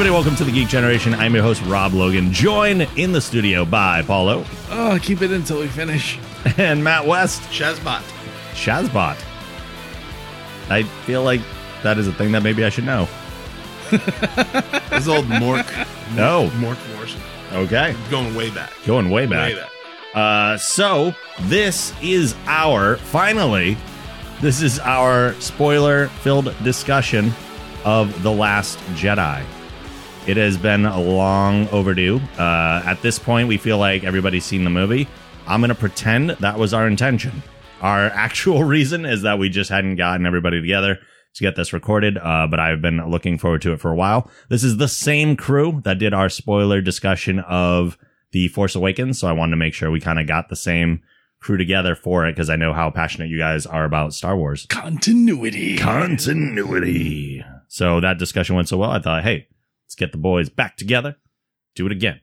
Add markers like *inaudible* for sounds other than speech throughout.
Everybody, welcome to the Geek Generation. I'm your host, Rob Logan, joined in the studio by Paulo Oh, keep it until we finish. *laughs* and Matt West, Shazbot. Shazbot. I feel like that is a thing that maybe I should know. *laughs* This is old Mork. No. Mork Morrison. Okay. Going way back. Going way back. Way back. Uh, so this is our finally, this is our spoiler-filled discussion of the Last Jedi. It has been a long overdue. Uh, at this point, we feel like everybody's seen the movie. I'm gonna pretend that was our intention. Our *laughs* actual reason is that we just hadn't gotten everybody together to get this recorded, uh, but I've been looking forward to it for a while. This is the same crew that did our spoiler discussion of The Force Awakens, so I wanted to make sure we kind of got the same crew together for it because I know how passionate you guys are about Star Wars. Continuity. Continuity. So that discussion went so well, I thought, hey, let's get the boys back together, do it again.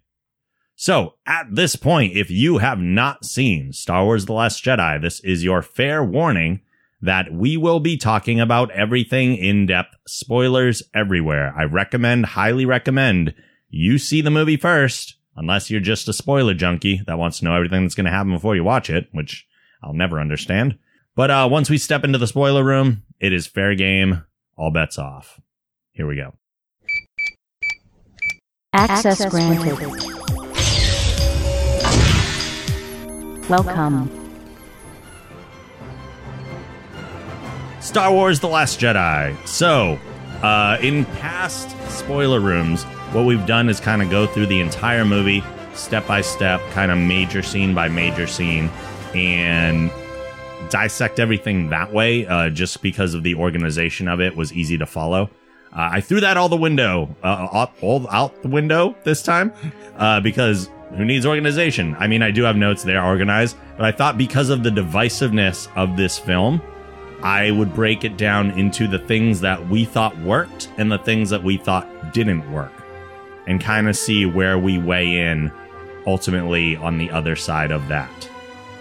So at this point, if you have not seen Star Wars The Last Jedi, this is your fair warning that we will be talking about everything in depth, spoilers everywhere. I recommend, highly recommend you see the movie first, unless you're just a spoiler junkie that wants to know everything that's going to happen before you watch it, which I'll never understand. But uh, once we step into the spoiler room, it is fair game. All bets off. Here we go. Access granted. Welcome. Star Wars The Last Jedi. So, uh, in past spoiler rooms, what we've done is kind of go through the entire movie step by step, kind of major scene by major scene, and dissect everything that way uh, just because of the organization of it was easy to follow. Uh, I threw that all the window, uh, out- all out the window this time uh, because who needs organization? I mean, I do have notes there organized, but I thought because of the divisiveness of this film, I would break it down into the things that we thought worked and the things that we thought didn't work and kind of see where we weigh in ultimately on the other side of that.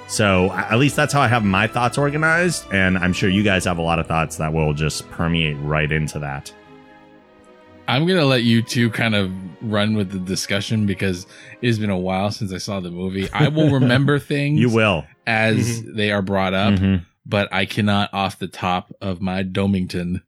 So at least that's how I have my thoughts organized, and I'm sure you guys have a lot of thoughts that will just permeate right into that. I'm gonna let you two kind of run with the discussion because it has been a while since I saw the movie. I will *laughs* remember things You will. as they are brought up, Mhm. but I cannot off the top of my Domington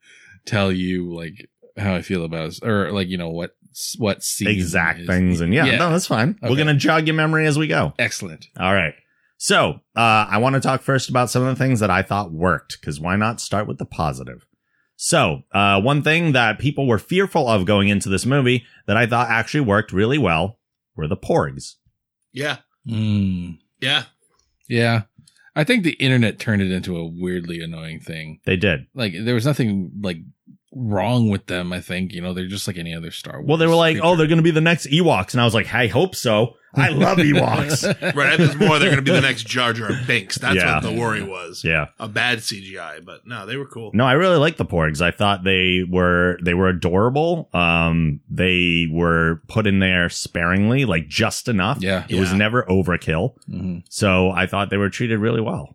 tell you like how I feel about it, or like you know what what scene Exact things, and yeah, no, that's fine. We're gonna jog your memory as we go. excellent. All right. So, uh, I want to talk first about some of the things that I thought worked, because why not start with the positive? So, uh, one thing that people were fearful of going into this movie that I thought actually worked really well were the porgs. Yeah. Mm, Yeah. yeah, I think the internet turned it into a weirdly annoying thing. They did. Like there was nothing like wrong with them. I think you know they're just like any other Star Wars. Well, they were like, creature. oh, they're going to be the next Ewoks. And I was like, I hope so. I love *laughs* Ewoks. Right. I think more they're going to be the next Jar Jar Binks. That's Yeah. what the worry was. yeah. A bad CGI, but no, they were cool. No, I really like the porgs. I thought they were they were adorable. Um, they were put in there sparingly, like just enough. Yeah. It was never overkill. Mhm. So I thought they were treated really well.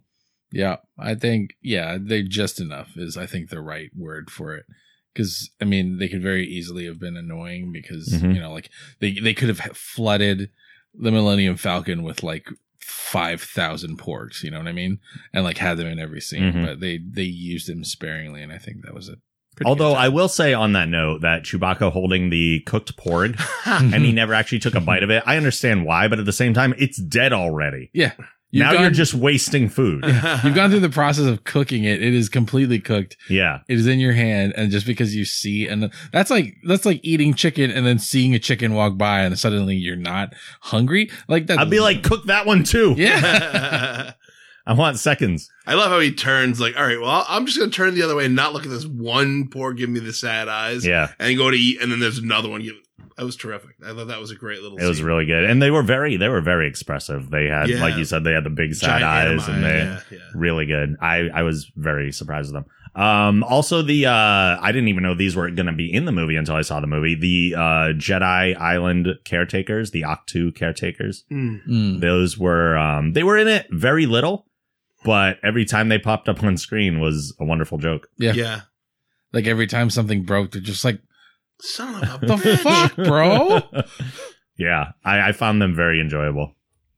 Yeah, I think yeah, they just enough is I think the right word for it. Because I mean, they could very easily have been annoying because Mhm. you know, like they they could have flooded the Millennium Falcon with like five thousand porgs. You know what I mean? And like had them in every scene, Mhm. but they they used them sparingly, and I think that was it. Pretty Although I will say on that note that Chewbacca holding the cooked porg *laughs* and he never actually took a bite of it. I understand why, but at the same time, it's dead already. yeah, You've now gone- you're just wasting food. *laughs* you've gone through the process of cooking it. It is completely cooked. yeah. It is in your hand, and just because you see, and that's like that's like eating chicken and then seeing a chicken walk by, and suddenly you're not hungry. Like that, I'd be like, cook that one too. yeah, *laughs* I want seconds. I love how he turns like, all right, well, I'm just going to turn the other way and not look at this one poor give me the sad eyes. Yeah. And go to eat. And then there's another one. Give, that was terrific. I thought that was a great little It was really good. And they were very, they were very expressive. They had, Yeah. like you said, they had the big sad Giant eyes anime, and they, yeah, yeah. really good. I, I was very surprised with them. Um, also the, uh, I didn't even know these were going to be in the movie until I saw the movie. The, uh, Jedi Island caretakers, the Octu caretakers. Mm. Mm. Those were, um, they were in it very little, but every time they popped up on screen was a wonderful joke. yeah. Yeah. Like every time something broke, they're just like, Son of a The fuck, bro? *laughs* yeah, I, I found them very enjoyable.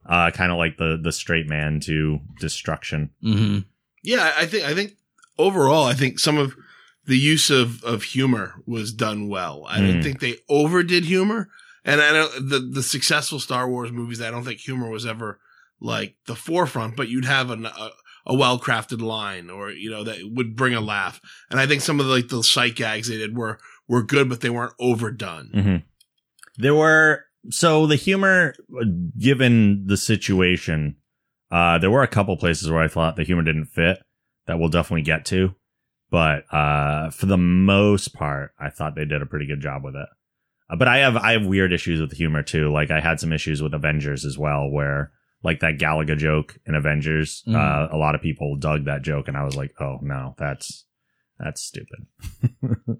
Uh, kind of like the the straight man to destruction. Mm-hmm. Yeah, I think I think overall, I think some of the use of of humor was done well. I didn't Mm. think they overdid humor, and I don't the the successful Star Wars movies. I don't think humor was ever like the forefront, but you'd have an, a a well crafted line, or you know that would bring a laugh. And I think some of the, like the sight gags they did were were good, but they weren't overdone. hmm There were so the humor, uh, given the situation, uh, there were a couple places where I thought the humor didn't fit. That we'll definitely get to, but uh, for the most part, I thought they did a pretty good job with it. Uh, but I have I have weird issues with humor too. Like I had some issues with Avengers as well, where like that Galaga joke in Avengers, uh, a lot of people dug that joke, and I was like, oh no, that's that's stupid. *laughs*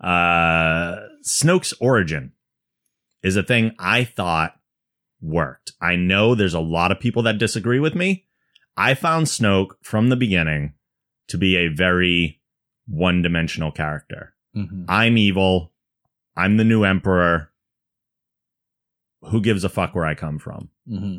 uh, Snoke's origin is a thing I thought worked. I know there's a lot of people that disagree with me. I found Snoke from the beginning to be a very one dimensional character. Mm-hmm. I'm evil. I'm the new emperor. Who gives a fuck where I come from? Mm-hmm.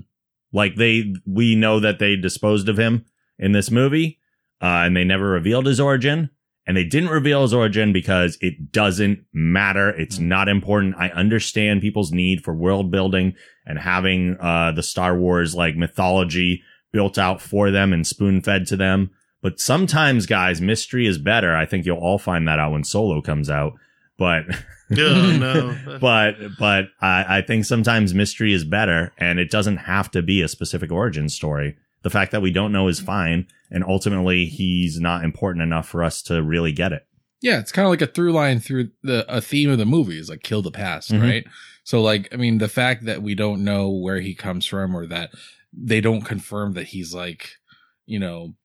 Like they, we know that they disposed of him in this movie, uh, and they never revealed his origin. And they didn't reveal his origin because it doesn't matter. It's not important. I understand people's need for world building and having, uh, the Star Wars like mythology built out for them and spoon fed to them. But sometimes, guys, mystery is better. I think you'll all find that out when Solo comes out. But *laughs* No, no. *laughs* but but I, I think sometimes mystery is better, and it doesn't have to be a specific origin story. The fact that we don't know is fine, and ultimately he's not important enough for us to really get it. Yeah, it's kind of like a through line through the a theme of the movie is like kill the past, Mhm. right? So like, I mean, the fact that we don't know where he comes from or that they don't confirm that he's like, you know,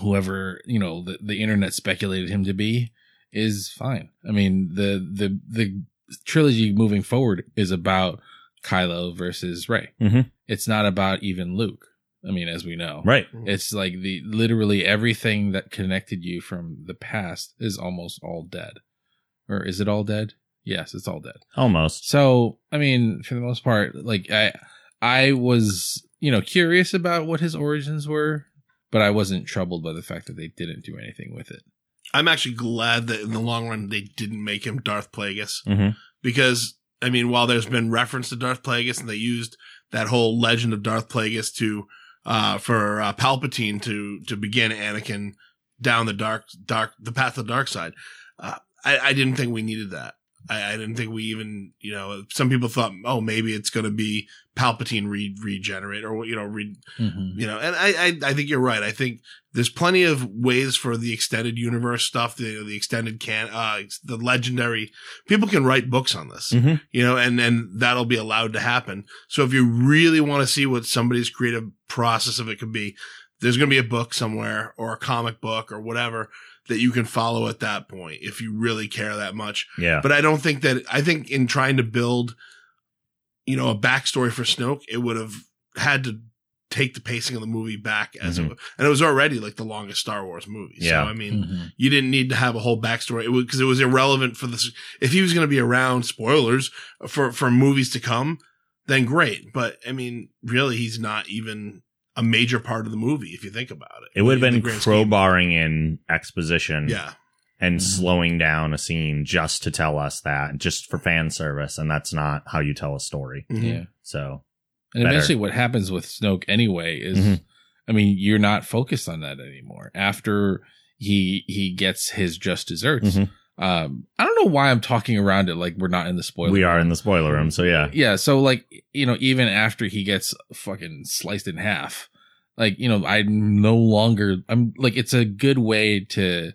whoever, you know, the, the internet speculated him to be is fine. I mean, the the the trilogy moving forward is about Kylo versus Rey. Mhm. It's not about even Luke. I mean, as we know. Right. It's like the literally everything that connected you from the past is almost all dead. Or is it all dead? Yes, it's all dead. Almost. So, I mean, for the most part, like I I was, you know, curious about what his origins were, but I wasn't troubled by the fact that they didn't do anything with it. I'm actually glad that in the long run they didn't make him Darth Plagueis hmm because I mean, while there's been reference to Darth Plagueis and they used that whole legend of Darth Plagueis to uh, for uh, Palpatine to to begin Anakin down the dark dark the path of the dark side, uh, I, I didn't think we needed that. I, I didn't think we even you know some people thought oh maybe it's going to be Palpatine re- regenerate or you know re- Mm-hmm. you know and I, I i think you're right i think there's plenty of ways for the extended universe stuff the the extended can uh the legendary people can write books on this Mhm. you know and and that'll be allowed to happen so if you really want to see what somebody's creative process of it could be there's going to be a book somewhere or a comic book or whatever that you can follow at that point if you really care that much Yeah. but I don't think that I think in trying to build, you know, a backstory for Snoke, it would have had to take the pacing of the movie back as Mhm. it, and it was already like the longest Star Wars movie. Yeah. So I mean, Mm-hmm. you didn't need to have a whole backstory. It was because it was irrelevant for this. If he was going to be around, spoilers for for movies to come, then great. But I mean, really, he's not even a major part of the movie if you think about it. It would have been grand scheme. crowbarring in exposition Yeah. and Mhm. slowing down a scene just to tell us that, just for fan service, and that's not how you tell a story. Mhm. Yeah. So And better. eventually, what happens with Snoke anyway is, Mhm. I mean, you're not focused on that anymore. After he he gets his just desserts, Mhm. Um, I don't know why I'm talking around it like we're not in the spoiler. we are room. in the spoiler room. So yeah. Yeah, so like you know, even after he gets fucking sliced in half, like you know, I'm no longer. I'm like, it's a good way to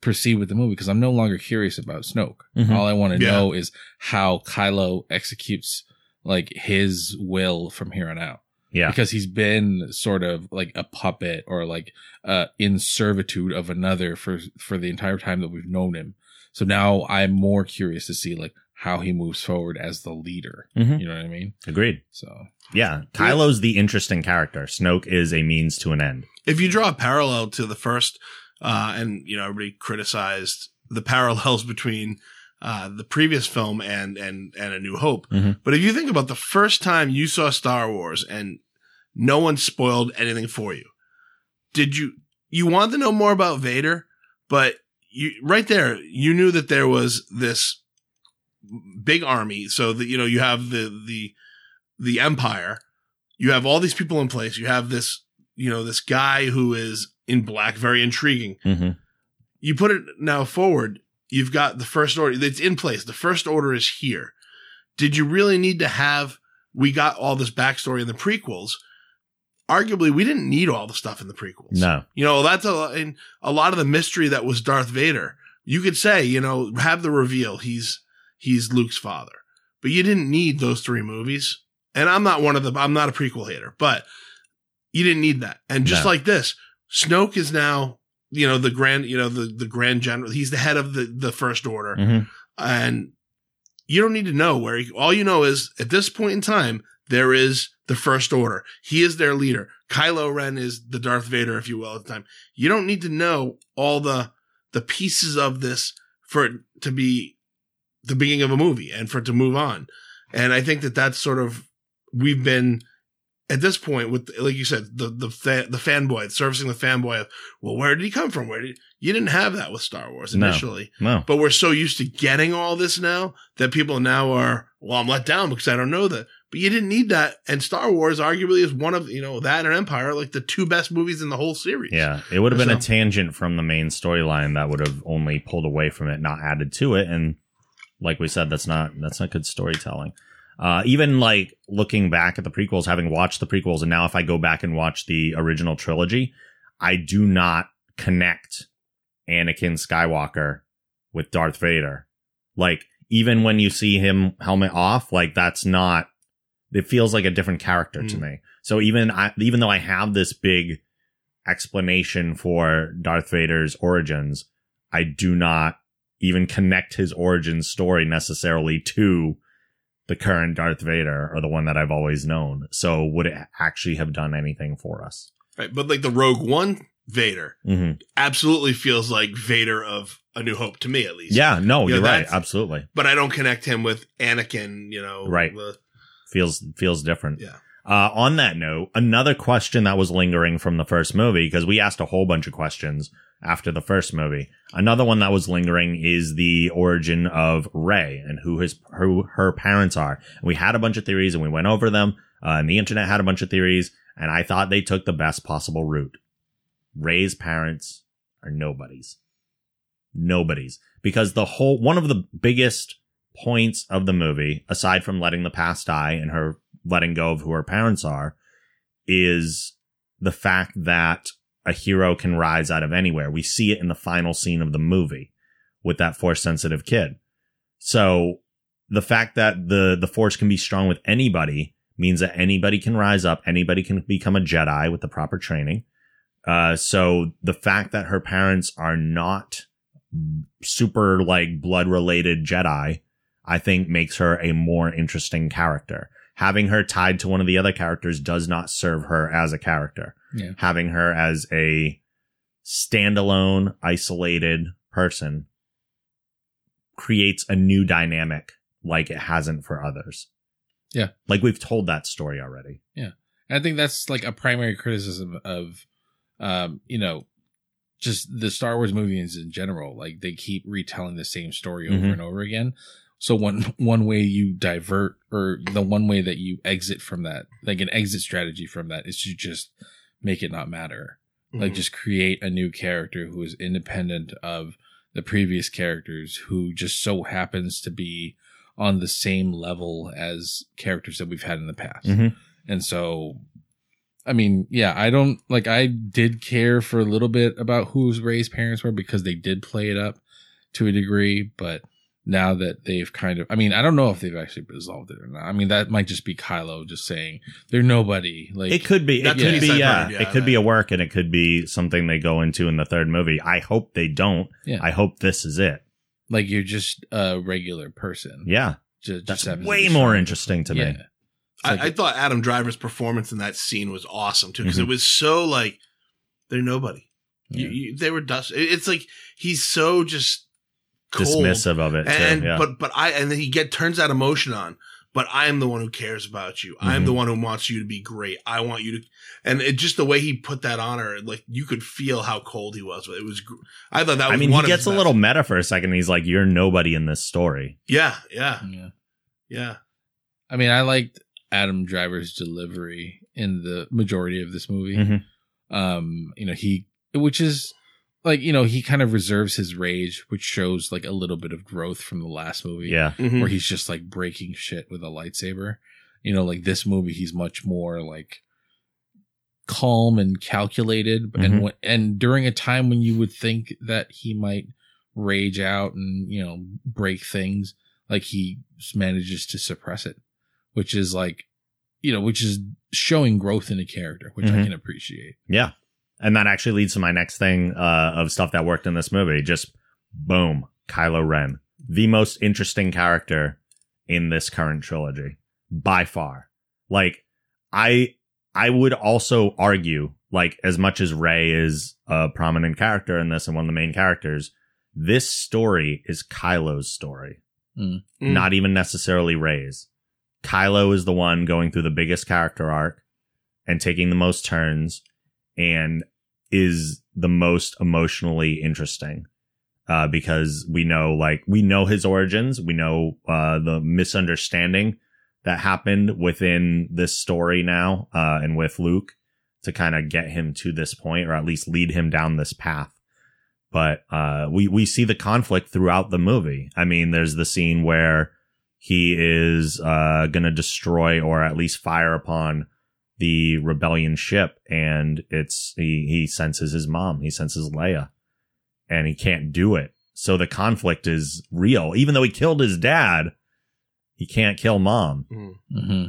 proceed with the movie because I'm no longer curious about Snoke. Mhm. All I want to Yeah. know is how Kylo executes like his will from here on out Yeah. because he's been sort of like a puppet or like uh in servitude of another for for the entire time that we've known him. So now I'm more curious to see like how he moves forward as the leader. Mhm. You know what I mean? Agreed. So Yeah. Kylo's the interesting character. Snoke is a means to an end. if you draw a parallel to the first, uh, and you know everybody criticized the *laughs* parallels between uh, the previous film and and and A New Hope. Mhm. But if you think about the first time you saw Star Wars and no one spoiled anything for you, did you you wanted to know more about Vader? But you right there, you knew that there was this big army. So that you know you have the the the Empire. You have all these people in place. You have this you know this guy who is in black, very intriguing hmm you put it now forward, you've got the first order. It's in place. The first order is here. Did you really need to have, we got all this backstory in the prequels. Arguably, we didn't need all the stuff in the prequels. No. You know, that's a, in a lot of the mystery that was Darth Vader. You could say, you know, have the reveal. He's, he's Luke's father, but you didn't need those three movies. And I'm not one of the, I'm not a prequel hater, but you didn't need that. And just No. like this, Snoke is now, you know, the grand, you know, the, the grand general. He's the head of the, the first order. Hmm and you don't need to know where he, all you know is at this point in time there is the first order. He is their leader. Kylo ren is the darth vader if you will at the time. You don't need to know all the the pieces of this for it to be the beginning of a movie and for it to move on. And i think that that's sort of we've been at this point with like you said the the fa- the fanboy servicing the fanboy of well where did he come from where did you didn't have that with star wars initially No. but we're so used to getting all this now that people now are, well, I'm let down because I don't know that. But you didn't need that. And Star Wars arguably is one of, you know, that and Empire, like the two best movies in the whole series. Yeah, it would have been a tangent from the main storyline that would have only pulled away from it, not added to it. And like we said, that's not that's not good storytelling. Uh, even like looking back at the prequels, having watched the prequels, and now if I go back and watch the original trilogy, I do not connect Anakin Skywalker with Darth Vader. Like even when you see him helmet off, like that's not. It feels like a different character to Mm. me. So even I, even though I have this big explanation for Darth Vader's origins, I do not even connect his origin story necessarily to the current Darth Vader or the one that I've always known. So would it actually have done anything for us? Right. But like the Rogue One Vader hmm absolutely feels like Vader of A New Hope to me, at least. Yeah, no, Yeah, you're right. Absolutely. But I don't connect him with Anakin, you know. Right. the- Feels feels different. Yeah. Uh, on that note, another question that was lingering from the first movie, because we asked a whole bunch of questions after the first movie. Another one that was lingering is the origin of Rey and who his who her parents are. And we had a bunch of theories and we went over them. Uh, and the internet had a bunch of theories, and I thought they took the best possible route. Rey's parents are nobodies. Nobodies. Because the whole one of the biggest points of the movie, aside from letting the past die and her letting go of who her parents are, is the fact that a hero can rise out of anywhere. We see it in the final scene of the movie with that force sensitive kid. So the fact that the the force can be strong with anybody means that anybody can rise up, anybody can become a Jedi with the proper training. Uh, so the fact that her parents are not super like blood related Jedi, I think makes her a more interesting character. Having her tied to one of the other characters does not serve her as a character. Yeah. Having her as a standalone, isolated person creates a new dynamic like it hasn't for others. Yeah. Like we've told that story already. Yeah. I think that's like a primary criticism of, um, you know, just the Star Wars movies in general. Like they keep retelling the same story over Mhm. and over again. So one *laughs* one way you divert, or the one way that you exit from that, like an exit strategy from that, is to just make it not matter. Like Mhm. just create a new character who is independent of the previous characters, who just so happens to be on the same level as characters that we've had in the past. Mhm. And so, I mean, yeah, I don't like, I did care for a little bit about whose Rey's parents were because they did play it up to a degree, but now that they've kind of, I mean, I don't know if they've actually resolved it or not. I mean, that might just be Kylo just saying they're nobody. Like, It could be. It could be. Yeah. heard, yeah, It could be a work, and it could be something they go into in the third movie. I hope they don't. Yeah. I hope this is it. like you're just a regular person. Yeah. Ju- just, That's happens way more interesting to me. Yeah. Like- I, I thought Adam Driver's performance in that scene was awesome too because Mhm. it was so like they're nobody. Yeah. you, they were dust. It's like he's so just cold. dismissive of it too. and yeah. but but I and then he get turns that emotion on. But I am the one who cares about you. I am Mhm. the one who wants you to be great. I want you to, and it just the way he put that on her, like you could feel how cold he was. It was. gr- I thought that was. I mean, one he gets a best. little meta for a second. He's like, "You're nobody in this story." Yeah, yeah, Yeah. yeah. I mean, I liked Adam Driver's delivery in the majority of this movie. Mhm. Um, you know, he, which is like, you know, he kind of reserves his rage, which shows like a little bit of growth from the last movie. Yeah, Mhm. Where he's just like breaking shit with a lightsaber. You know, like this movie, he's much more like calm and calculated. Mhm. And when, and during a time when you would think that he might rage out and, you know, break things, like he manages to suppress it, which is like, you know, which is showing growth in a character, which I Mhm. can appreciate. yeah, and that actually leads to my next thing uh, of stuff that worked in this movie. Just boom, Kylo Ren, the most interesting character in this current trilogy by far. Like, I I would also argue, like, as much as Rey is a prominent character in this and one of the main characters, this story is Kylo's story. Mm. not even necessarily Rey's. Kylo is the one going through the biggest character arc and taking the most turns and is the most emotionally interesting. Uh, because we know, like, we know his origins. We know, uh, the misunderstanding that happened within this story now, uh, and with Luke to kind of get him to this point or at least lead him down this path but uh, we we see the conflict throughout the movie. I mean, there's the scene where he is uh, to destroy or at least fire upon the rebellion ship, and it's he he senses his mom, he senses Leia, and he can't do it. So the conflict is real, even though he killed his dad. He can't kill mom. Mm. Mm-hmm.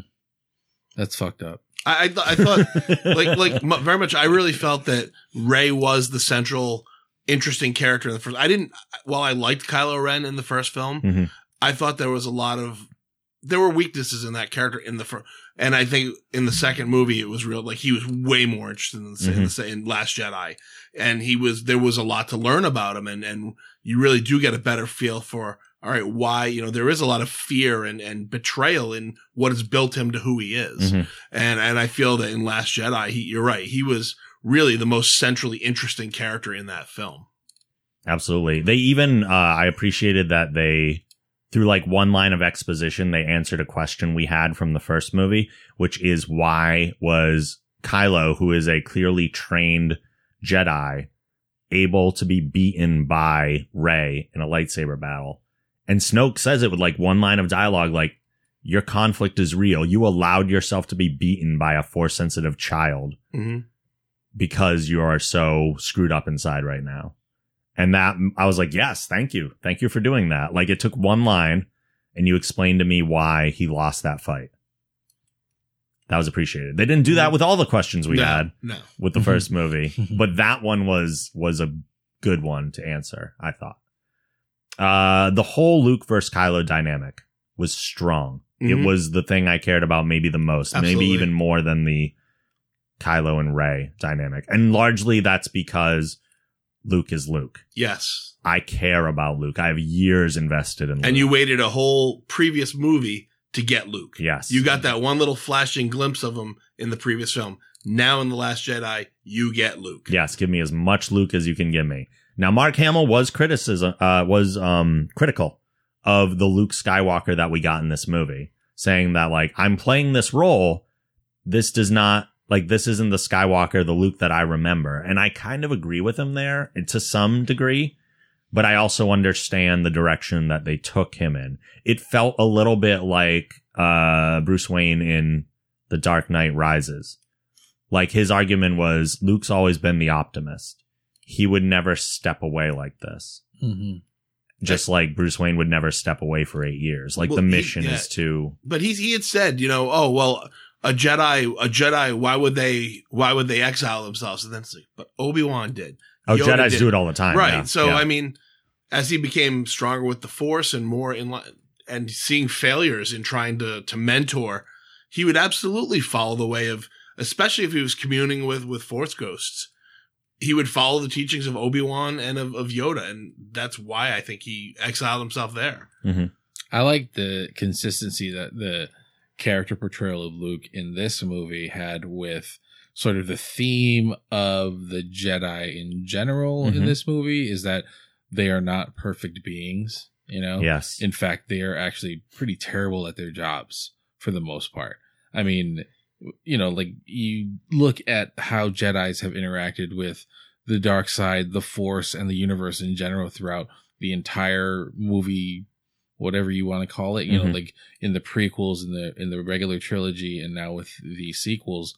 That's fucked up. I I, th- I thought *laughs* like like mu- very much. I really felt that Rey was the central interesting character in the first. I didn't. While I liked Kylo Ren in the first film, Mhm. I thought there was a lot of there were weaknesses in that character in the first. And I think in the second movie, it was real. Like he was way more interested in, the, in, the, in Last Jedi, and he was there was a lot to learn about him, and and you really do get a better feel for all right why you know there is a lot of fear and and betrayal in what has built him to who he is, Mhm. and and I feel that in Last Jedi, he, you're right, he was really the most centrally interesting character in that film. Absolutely. They even, uh, I appreciated that they, through like one line of exposition, they answered a question we had from the first movie, which is why was Kylo, who is a clearly trained Jedi, able to be beaten by Rey in a lightsaber battle? And Snoke says it with like one line of dialogue, like, your conflict is real. You allowed yourself to be beaten by a force sensitive child Mm-hmm. because you are so screwed up inside right now. And that I was like, yes, thank you. Thank you for doing that. Like it took one line and you explained to me why he lost that fight. That was appreciated. They didn't do that with all the questions we no, had no. with the first *laughs* movie, *laughs* but that one was was a good one to answer, I thought. Uh the whole Luke versus Kylo dynamic was strong. It Mhm. was the thing I cared about maybe the most, Absolutely. maybe even more than the Kylo and Rey dynamic. And largely that's because Luke is Luke. Yes. I care about Luke. I have years invested in Luke. And you waited a whole previous movie to get Luke. Yes. You got that one little flashing glimpse of him in the previous film. Now in The Last Jedi, you get Luke. Yes, give me as much Luke as you can give me. Now, Mark Hamill was criticism uh, was um critical of the Luke Skywalker that we got in this movie, saying that like I'm playing this role, this does not like this isn't the Skywalker, the Luke that I remember, and I kind of agree with him there to some degree, but I also understand the direction that they took him in. It felt a little bit like uh Bruce Wayne in The Dark Knight Rises. Like his argument was Luke's always been the optimist. He would never step away like this. Mm-hmm. Just like Bruce Wayne would never step away for eight years. Like Well, the he- mission yeah. is to But he he had said, you know, oh well, a Jedi, a Jedi. Why would they? Why would they exile themselves? And then it's like, but Obi Wan did. Oh, Yoda Jedi's did. do it all the time. right. yeah, so yeah. I mean, as he became stronger with the Force and more in line, and seeing failures in trying to to mentor, he would absolutely follow the way of, especially if he was communing with with Force ghosts. he would follow the teachings of Obi Wan and of, of Yoda, and that's why I think he exiled himself there. Mm-hmm. I like the consistency that the character portrayal of Luke in this movie had with sort of the theme of the Jedi in general in Mhm. this movie is that they are not perfect beings, you know? Yes. In fact, they are actually pretty terrible at their jobs for the most part. I mean, you know, like you look at how Jedi's have interacted with the dark side, the force, and the universe in general throughout the entire movie, whatever you want to call it, you know, Mhm. like in the prequels in the in the regular trilogy and now with the sequels,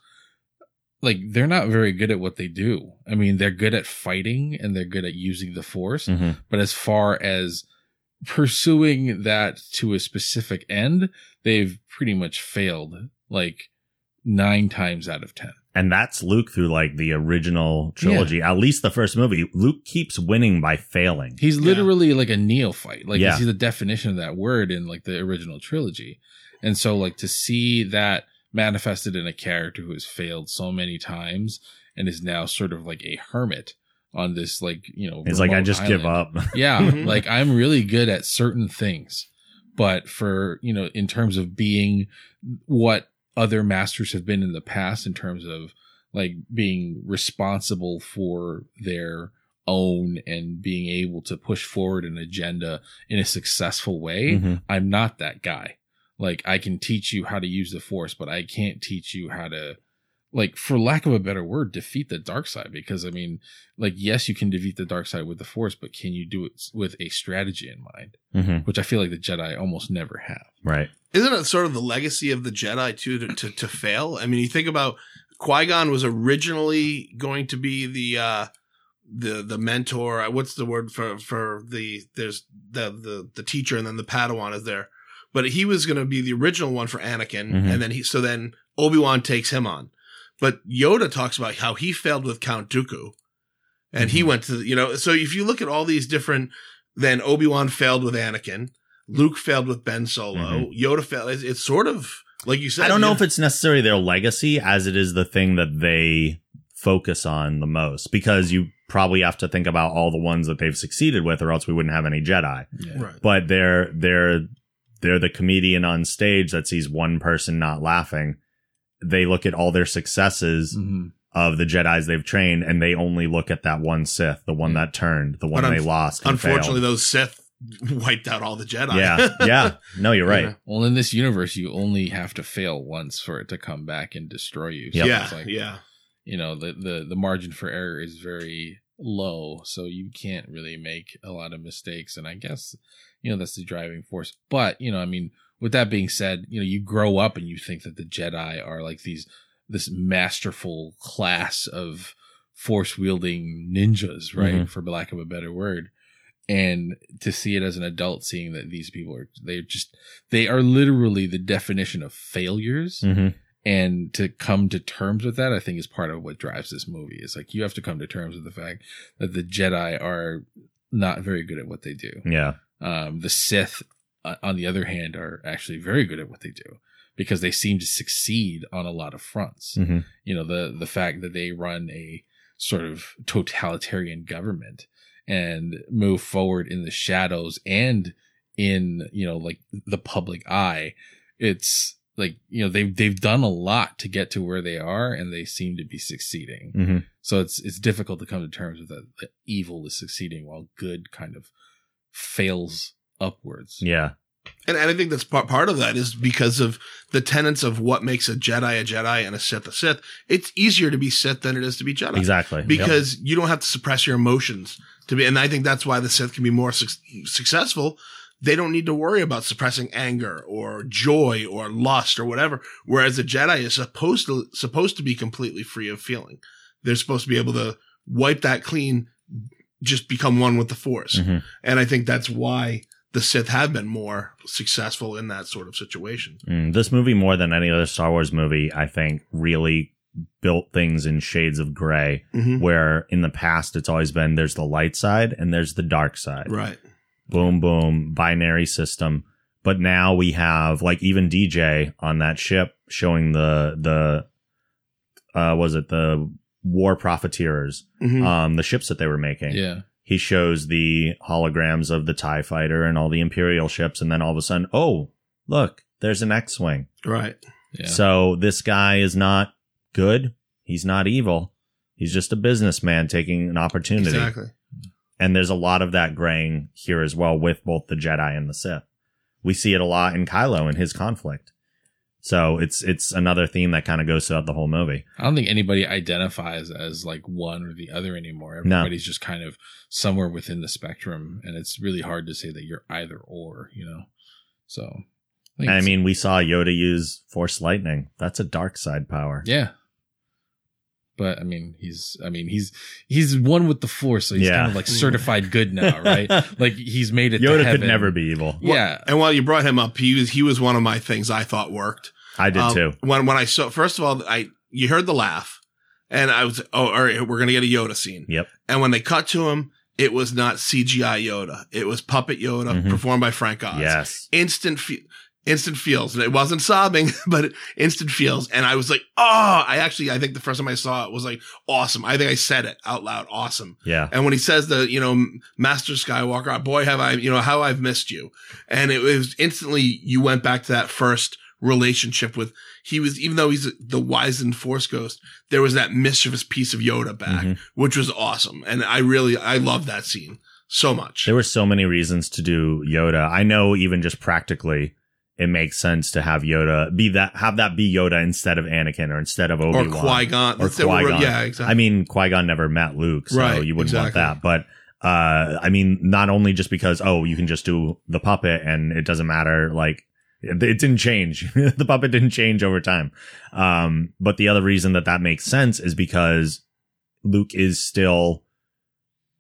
like they're not very good at what they do. I mean, they're good at fighting and they're good at using the force, Mhm. but as far as pursuing that to a specific end, they've pretty much failed like nine times out of 10. And that's Luke through like the original trilogy, at least the first movie. Luke keeps winning by failing. He's Yeah. literally like a neophyte. Like, Yeah. you see the definition of that word in like the original trilogy. And so, like, to see that manifested in a character who has failed so many times and is now sort of like a hermit on this, like, you know, It's like I remote just give up. *laughs* Yeah, Mhm. like I'm really good at certain things, but for, you know, in terms of being what other masters have been in the past in terms of like being responsible for their own and being able to push forward an agenda in a successful way, Mhm. I'm not that guy. Like I can teach you how to use the force, but I can't teach you how to like for lack of a better word defeat the dark side because I mean like yes you can defeat the dark side with the force but can you do it with a strategy in mind Mhm. which I feel like the Jedi almost never have. Right. Isn't it sort of the legacy of the Jedi too to to, to fail? I mean, you think about Qui Gon was originally going to be the uh, the the mentor. uh, What's the word for for the there's the the the teacher and then the Padawan is there, but he was going to be the original one for Anakin, Mhm. and then he so then Obi Wan takes him on, but Yoda talks about how he failed with Count Dooku, and he Mhm. went to the- you know. So if you look at all these different, then Obi Wan failed with Anakin. Luke failed with Ben Solo. Yoda failed. It's, it's sort of like you said. I don't know you if it's necessarily their legacy as it is the thing that they focus on the most because you probably have to think about all the ones that they've succeeded with or else we wouldn't have any Jedi. right. But they're they're they're the comedian on stage that sees one person not laughing. They look at all their successes Mm-hmm. of the Jedi's they've trained and they only look at that one Sith, the one Mm. that turned, the one But they lost. Unfortunately, failed. those Sith *laughs* wiped out all the Jedi. yeah, *laughs* yeah. No, you're right. Yeah. Well, in this universe, you only have to fail once for it to come back and destroy you. Yep. Yeah, it's like, yeah. you know, the, the, the margin for error is very low. So you can't really make a lot of mistakes. And I guess, you know, that's the driving force. But, you know, I mean, with that being said, you know, you grow up and you think that the Jedi are like these, this masterful class of force wielding ninjas, right? Mhm. For lack of a better word. And to see it as an adult, seeing that these people are, they're just, they are literally the definition of failures hmm and to come to terms with that i think is part of what drives this movie is like you have to come to terms with the fact that the jedi are not very good at what they do Yeah. um, the sith on the other hand are actually very good at what they do because they seem to succeed on a lot of fronts. Hmm you know the the fact that they run a sort of totalitarian government and move forward in the shadows and in you know like the public eye it's like you know they've they've done a lot to get to where they are and they seem to be succeeding. Hmm so it's it's difficult to come to terms with that, that evil is succeeding while good kind of fails upwards Yeah. And, and I think that's part part of that is because of the tenets of what makes a Jedi a Jedi and a Sith a Sith. It's easier to be Sith than it is to be Jedi. Exactly. Yep. Because you don't have to suppress your emotions to be, and I think that's why the Sith can be more suc successful. They don't need to worry about suppressing anger or joy or lust or whatever. Whereas a Jedi is supposed to, supposed to be completely free of feeling. They're supposed to be able to wipe that clean, just become one with the force. Mhm. And I think that's why the Sith have been more successful in that sort of situation. Mm, this movie, more than any other Star Wars movie, I think really built things in shades of gray, Mm-hmm. where in the past it's always been there's the light side and there's the dark side. Right. Boom, boom, binary system. But now we have like even DJ on that ship showing the, the, uh, was it the war profiteers, Mhm. um, the ships that they were making. Yeah. He shows the holograms of the TIE fighter and all the Imperial ships. And then all of a sudden, oh, look, there's an X Wing. right. Yeah. So this guy is not good. He's not evil. He's just a businessman taking an opportunity. Exactly. And there's a lot of that graying here as well with both the Jedi and the Sith. We see it a lot in Kylo and his conflict. So it's it's another theme that kind of goes throughout the whole movie. I don't think anybody identifies as like one or the other anymore. No. Everybody's just kind of somewhere within the spectrum, and it's really hard to say that you're either or. You know, so think I mean, we saw Yoda use Force Lightning. That's a dark side power. yeah. But I mean, he's I mean he's he's one with the force, so he's Yeah. kind of like certified good now, *laughs* right? like he's made it. to Yoda could never be evil. Yeah, And while you brought him up, he was he was one of my things I thought worked. I did Um, too. When when I saw first of all, I you heard the laugh, and I was oh all right, we're gonna get a Yoda scene. Yep. And when they cut to him, it was not CGI Yoda. It was puppet Yoda Mhm. performed by Frank Oz. Yes. Instant fe- instant feels. And it wasn't sobbing, *laughs* but instant feels. And I was like, oh, I actually, I think the first time I saw it was like awesome. I think I said it out loud. Awesome. Yeah. And when he says the, you know, Master Skywalker, boy, have I, you know, how I've missed you. And it was instantly, you went back to that first relationship with, he was, even though he's the wizened force ghost, there was that mischievous piece of Yoda back, Mhm. which was awesome. And I really, I love that scene so much. There were so many reasons to do Yoda. I know even just practically it makes sense to have Yoda be that have that be Yoda instead of Anakin or instead of Obi or Wan Qui Gon. or Qui Gon. Yeah, exactly. I mean, Qui Gon never met Luke, so Right, you wouldn't exactly. want that. But uh, I mean, not only just because oh, you can just do the puppet and it doesn't matter, like it, it didn't change. *laughs* the puppet didn't change over time. Um, but the other reason that that makes sense is because Luke is still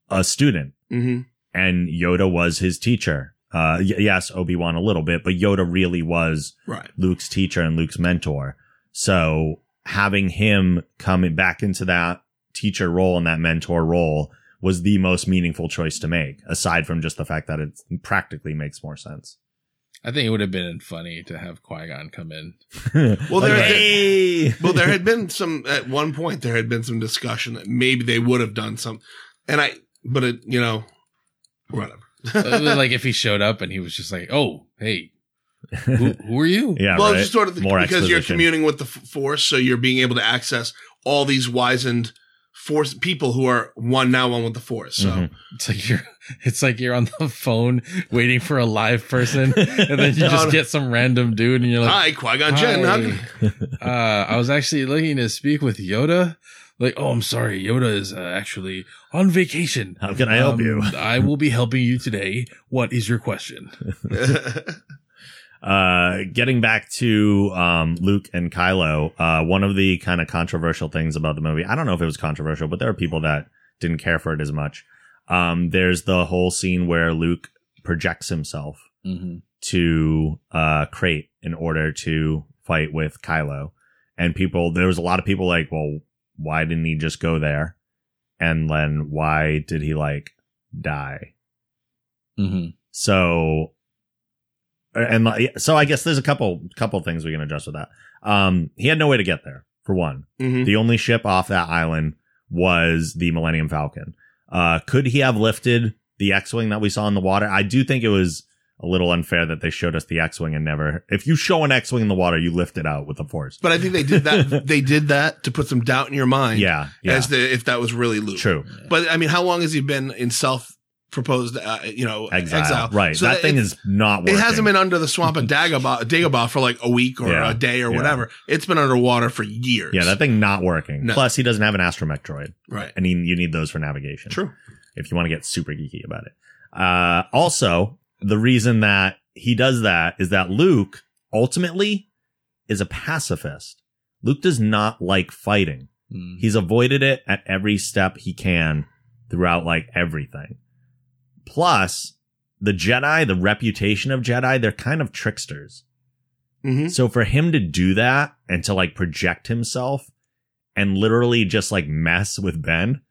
a student hmm and Yoda was his teacher. Uh, y- yes, Obi Wan a little bit, but Yoda really was Right. Luke's teacher and Luke's mentor. So having him come back into that teacher role and that mentor role was the most meaningful choice to make, aside from just the fact that it practically makes more sense. I think it would have been funny to have Qui Gon come in. *laughs* Well, Like, there- hey! *laughs* well, there had been some at one point. There had been some discussion that maybe they would have done some, and I, but it, you know, whatever. Like if he showed up and he was just like, "Oh, hey, who, *laughs* who are you?" yeah, well, right? just sort of the, More because you're exposition. communing with the force, so you're being able to access all these wizened force people who are one now one with the force. So Mhm. It's like you're it's like you're on the phone waiting for a live person and then you just get some random dude and you're like hi, Qui Gon Jinn. Uh I was actually looking to speak with Yoda. Like, oh, I'm sorry, Yoda is uh, actually on vacation. How can I help Um, you? *laughs* I will be helping you today. What is your question? *laughs* Uh, getting back to um, Luke and Kylo, uh, one of the kind of controversial things about the movie, I don't know if it was controversial, but there are people that didn't care for it as much. Um, there's the whole scene where Luke projects himself Mm-hmm. to uh, Crait in order to fight with Kylo. And people, there was a lot of people like, well, why didn't he just go there? And then why did he like die? Mm-hmm. So, and so I guess there's a couple couple things we can address with that. Um, he had no way to get there. For one, Mhm. the only ship off that island was the Millennium Falcon. Uh, could he have lifted the X-wing that we saw in the water? I do think it was a little unfair that they showed us the X-wing and never. If you show an X-wing in the water, you lift it out with the Force. But I think they did that. *laughs* they did that to put some doubt in your mind. yeah, yeah, As the, if that was really Luke. true. But I mean, how long has he been in self proposed, uh, you know, Exile, exile? right? So that thing it- is not Working. It hasn't been under the swamp of Dagobah, *laughs* Dagobah for like a week or Yeah, a day or yeah. whatever. It's been underwater for years. Yeah, that thing not working. No. Plus, he doesn't have an astromech droid. right. I mean, you need those for navigation. True. if you want to get super geeky about it. Uh, also, the reason that he does that is that Luke ultimately is a pacifist. Luke does not like fighting. Mm-hmm. He's avoided it at every step he can throughout like everything. Plus, the Jedi, the reputation of Jedi, they're kind of tricksters. hmm So for him to do that and to like project himself and literally just like mess with Ben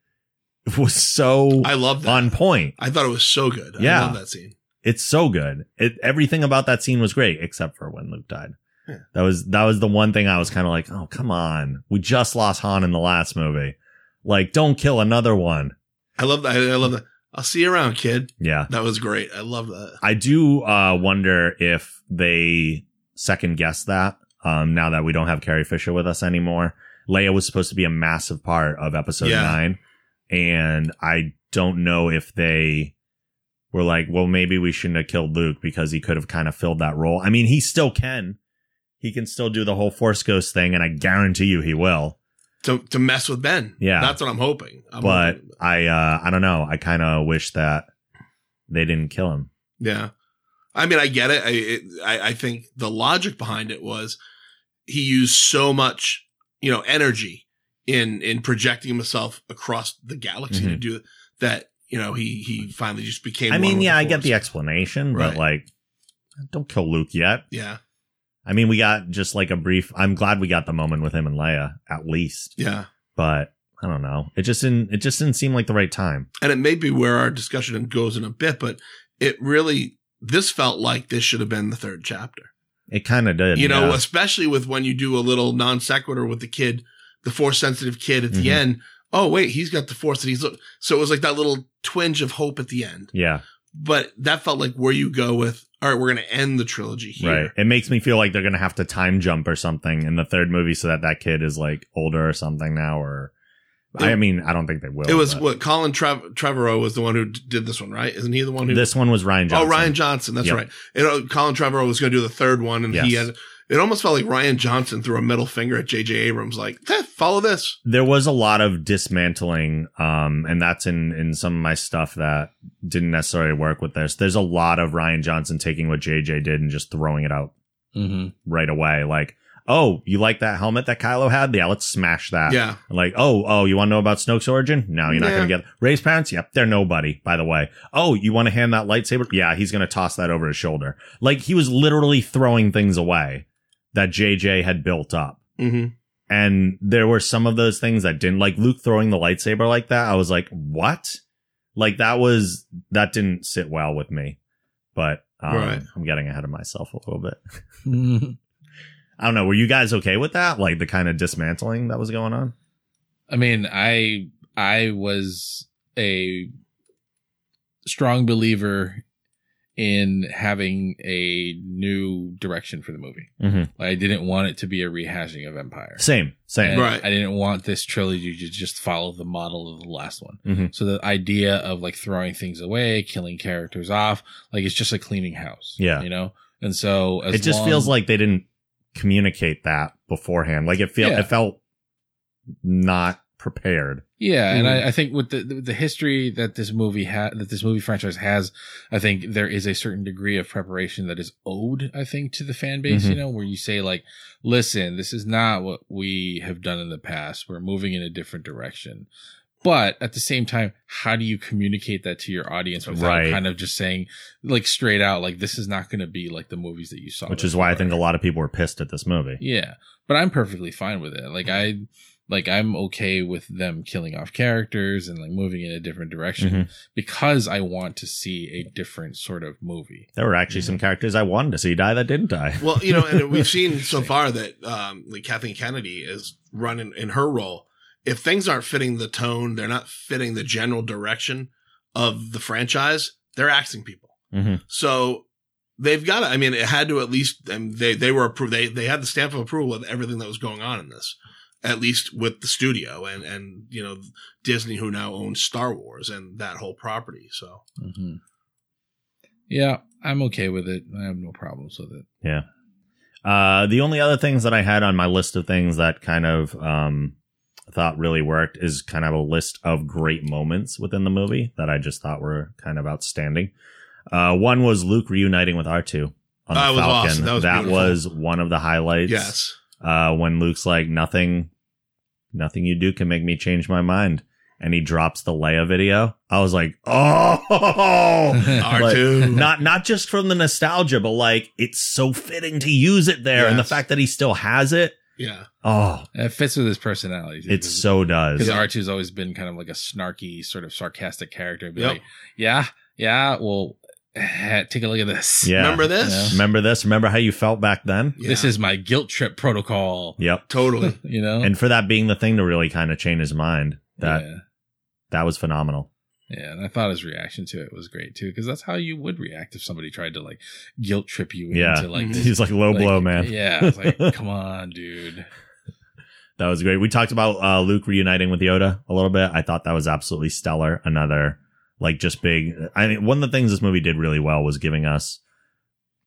was so I love that. on point. I thought it was so good. Yeah. I love that scene. It's so good. It, everything about that scene was great, except for when Luke died. Yeah. That was that was the one thing I was kind of like, oh come on, we just lost Han in the last movie. Like, don't kill another one. I love that. I love that. I'll see you around, kid. Yeah. That was great. I love that. I do uh, wonder if they second guess that um, now that we don't have Carrie Fisher with us anymore. Leia was supposed to be a massive part of episode Yeah. nine. And I don't know if they were like, well, maybe we shouldn't have killed Luke because he could have kind of filled that role. I mean, he still can. He can still do the whole Force Ghost thing, and I guarantee you he will. To to mess with Ben. Yeah. That's what I'm hoping. I'm but hoping. I, uh, I don't know. I kind of wish that they didn't kill him. Yeah. I mean, I get it. I, it, I, I think the logic behind it was he used so much, you know, energy in, in projecting himself across the galaxy to Mhm. do that. You know, he, he finally just became. I mean, yeah, I get the explanation, Right. but like, don't kill Luke yet. Yeah. I mean, we got just like a brief. I'm glad we got the moment with him and Leia at least, Yeah. but I don't know. It just didn't. It just didn't seem like the right time. And it may be where our discussion goes in a bit, but it really, this felt like this should have been the third chapter. It kind of did. you know, yeah. especially with when you do a little non sequitur with the kid, the force sensitive kid at the Mhm. end. Oh, wait, he's got the force and he's, so it was like that little twinge of hope at the end. yeah, But that felt like where you go with, all right, we're going to end the trilogy here. right. It makes me feel like they're gonna have to time jump or something in the third movie so that that kid is like older or something now. Or I mean, I don't think they will. It was but- what Colin Trev- Trevorrow was the one who d- did this one, right? Isn't he the one who? This one was Rian Johnson. Oh, Rian Johnson. That's Yep. right. You uh, know, Colin Trevorrow was going to do the third one, and he Yes. had. It almost felt like Rian Johnson threw a middle finger at J.J. Abrams, like, eh, "Follow this." there was a lot of dismantling um and that's in in some of my stuff that didn't necessarily work with this. There's a lot of rian johnson taking what jj did and just throwing it out Mm-hmm. right away. Like oh you like that helmet that kylo had? Yeah let's smash that. Yeah, like oh oh you want to know about snoke's origin? No you're not Yeah. gonna get rey's parents? Yep they're nobody by the way. Oh you want to hand that lightsaber? Yeah he's gonna toss that over his shoulder. Like he was literally throwing things away that jj had built up hmm and there were some of those things that didn't like Luke throwing the lightsaber like that. I was like, what? Like that was, that didn't sit well with me, but um, Right. I'm getting ahead of myself a little bit. *laughs* Mm-hmm. I don't know. Were you guys okay with that? Like the kind of dismantling that was going on? I mean, I I was a strong believer in having a new direction for the movie. Mm-hmm. Like, I didn't want it to be a rehashing of Empire. Same, same. And Right. I didn't want this trilogy to just follow the model of the last one. Mhm. So the idea of like throwing things away, killing characters off, like it's just a cleaning house. Yeah. You know? And so as It just long- feels like they didn't communicate that beforehand. Like it feel Yeah. it felt not prepared. Yeah, and Mhm. I, I think with the, the the history that this movie had, that this movie franchise has, I think there is a certain degree of preparation that is owed. I think to the fan base, Mhm. you know, where you say like, "Listen, this is not what we have done in the past. We're moving in a different direction." But at the same time, how do you communicate that to your audience without Right. kind of just saying like straight out, like this is not going to be like the movies that you saw, Which is why I think a lot of people were pissed at this movie. Yeah, but I'm perfectly fine with it. Like I, like I'm okay with them killing off characters and like moving in a different direction Mhm. because I want to see a different sort of movie. There were actually some characters I wanted to see die that didn't die. Well, you know, and *laughs* we've seen so far that um, like Kathleen Kennedy is running in her role. If things aren't fitting the tone, they're not fitting the general direction of the franchise. They're axing people. hmm So they've got to. I mean, it had to at least. And they they were approved. They they had the stamp of approval with everything that was going on in this, at least with the studio and and you know Disney, who now owns Star Wars and that whole property. So Mm-hmm. Yeah, I'm okay with it. I have no problems with it. Yeah. Uh, the only other things that I had on my list of things that kind of um, thought really worked is kind of a list of great moments within the movie that I just thought were kind of outstanding. Uh, one was Luke reuniting with R2 on the That was Falcon. awesome. That was beautiful. was one of the highlights. yes, Uh, when Luke's like, nothing, nothing you do can make me change my mind. And he drops the Leia video. I was like, oh, *laughs* R Like, two. not not just from the nostalgia, but like it's so fitting to use it there, and the fact that he still has it. yeah, Oh, It fits with his personality. it so does. because R2's always been kind of like a snarky, sort of sarcastic character. Be Yep. like, yeah, yeah, well, *laughs* take a look at this. Yeah. remember this? Yeah. Remember this? Remember how you felt back then? This is my guilt trip protocol. Yep. totally. *laughs* You know, And for that being the thing to really kind of change his mind That yeah. that was phenomenal. Yeah, and I thought his reaction to it was great too, because that's how you would react if somebody tried to like guilt trip you Yeah. into like this. He's like low like, blow, man. Yeah, it's like, *laughs* come on, dude. That was great. We talked about uh, Luke reuniting with Yoda a little bit. I thought that was absolutely stellar. Another like just big. I mean, one of the things this movie did really well was giving us.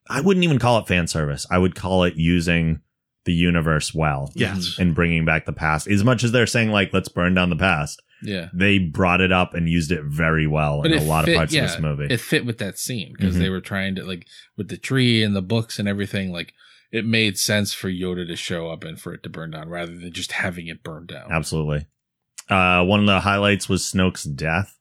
I wouldn't even call it fan service. I would call it using the universe well Yes. and bringing back the past. As much as they're saying like let's burn down the past, Yeah, they brought it up and used it very well in a lot fit- of parts yeah, of this movie. It fit with that scene because Mhm. they were trying to like with the tree and the books and everything. Like it made sense for Yoda to show up and for it to burn down rather than just having it burn down. Absolutely. Uh, one of the highlights was Snoke's death.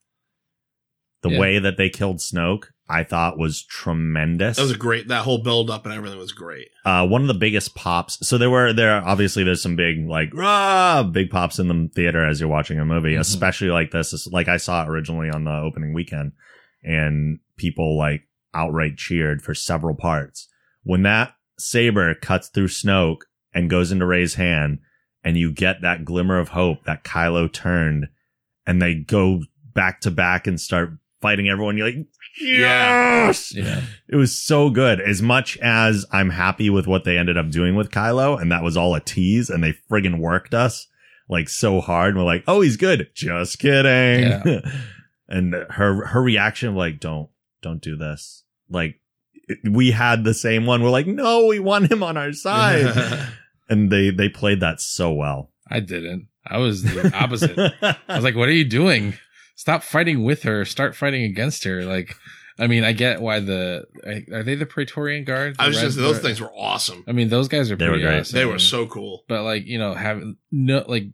The Yeah. way that they killed Snoke, I thought was tremendous. That was great. That whole build up and everything was great. uh, one of the biggest pops. So there were there obviously there's some big like rah big pops in the theater as you're watching a movie, Mhm. especially like this. Like I saw it originally on the opening weekend, and people like outright cheered for several parts. When that saber cuts through Snoke and goes into Rey's hand, and you get that glimmer of hope that Kylo turned, and they go back to back and start fighting everyone. You're like, yes, Yeah, it was so good. As much as I'm happy with what they ended up doing with Kylo, and that was all a tease, and they friggin' worked us like so hard. And We're like, oh, he's good. Just kidding. Yeah. *laughs* and her her reaction, of like, don't don't do this. Like we had the same one. We're like, no, we want him on our side, *laughs* and they they played that so well. I didn't. I was the opposite. I was like, what are you doing? Stop fighting with her. Start fighting against her. Like, I mean, I get why the are they the Praetorian Guard? I was The just Red- those things were awesome. I mean, those guys are They were pretty great. awesome. They were so cool. but like you know having no like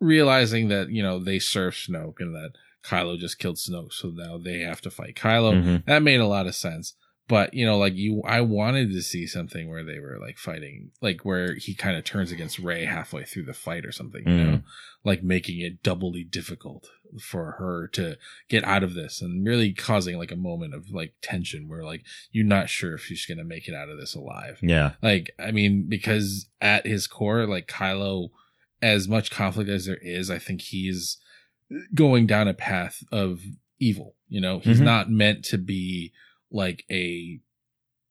realizing that you know they serve Snoke and that Kylo just killed Snoke, so now they have to fight Kylo. Mhm. That made a lot of sense. But you know, like you, I wanted to see something where they were like fighting, like where he kind of turns against Rey halfway through the fight or something. You know, Mhm. like making it doubly difficult for her to get out of this and really causing like a moment of like tension where like you're not sure if she's gonna make it out of this alive. Yeah. Like, I mean, because at his core, like Kylo, as much conflict as there is, I think he's going down a path of evil. You know, he's Mhm. not meant to be like a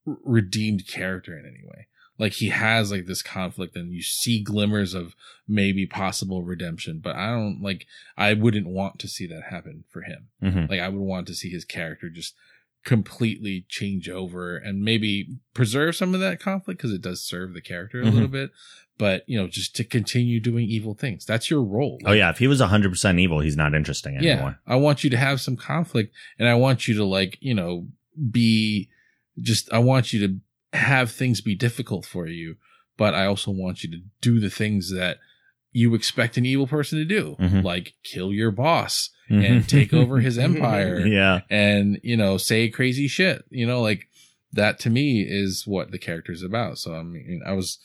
redeemed character in any way. Like he has like this conflict and you see glimmers of maybe possible redemption, but I don't like, I wouldn't want to see that happen for him. hmm Like I would want to see his character just completely change over and maybe preserve some of that conflict because it does serve the character a Mhm. little bit. But you know, just to continue doing evil things. That's your role. Oh yeah. If he was hundred percent evil, he's not interesting Yeah. anymore. I want you to have some conflict and I want you to like, you know, be just I want you to have things be difficult for you, but I also want you to do the things that you expect an evil person to do, Mhm. like kill your boss and take over his *laughs* empire yeah. and you know say crazy shit you know like that to me is what the character is about so i mean i was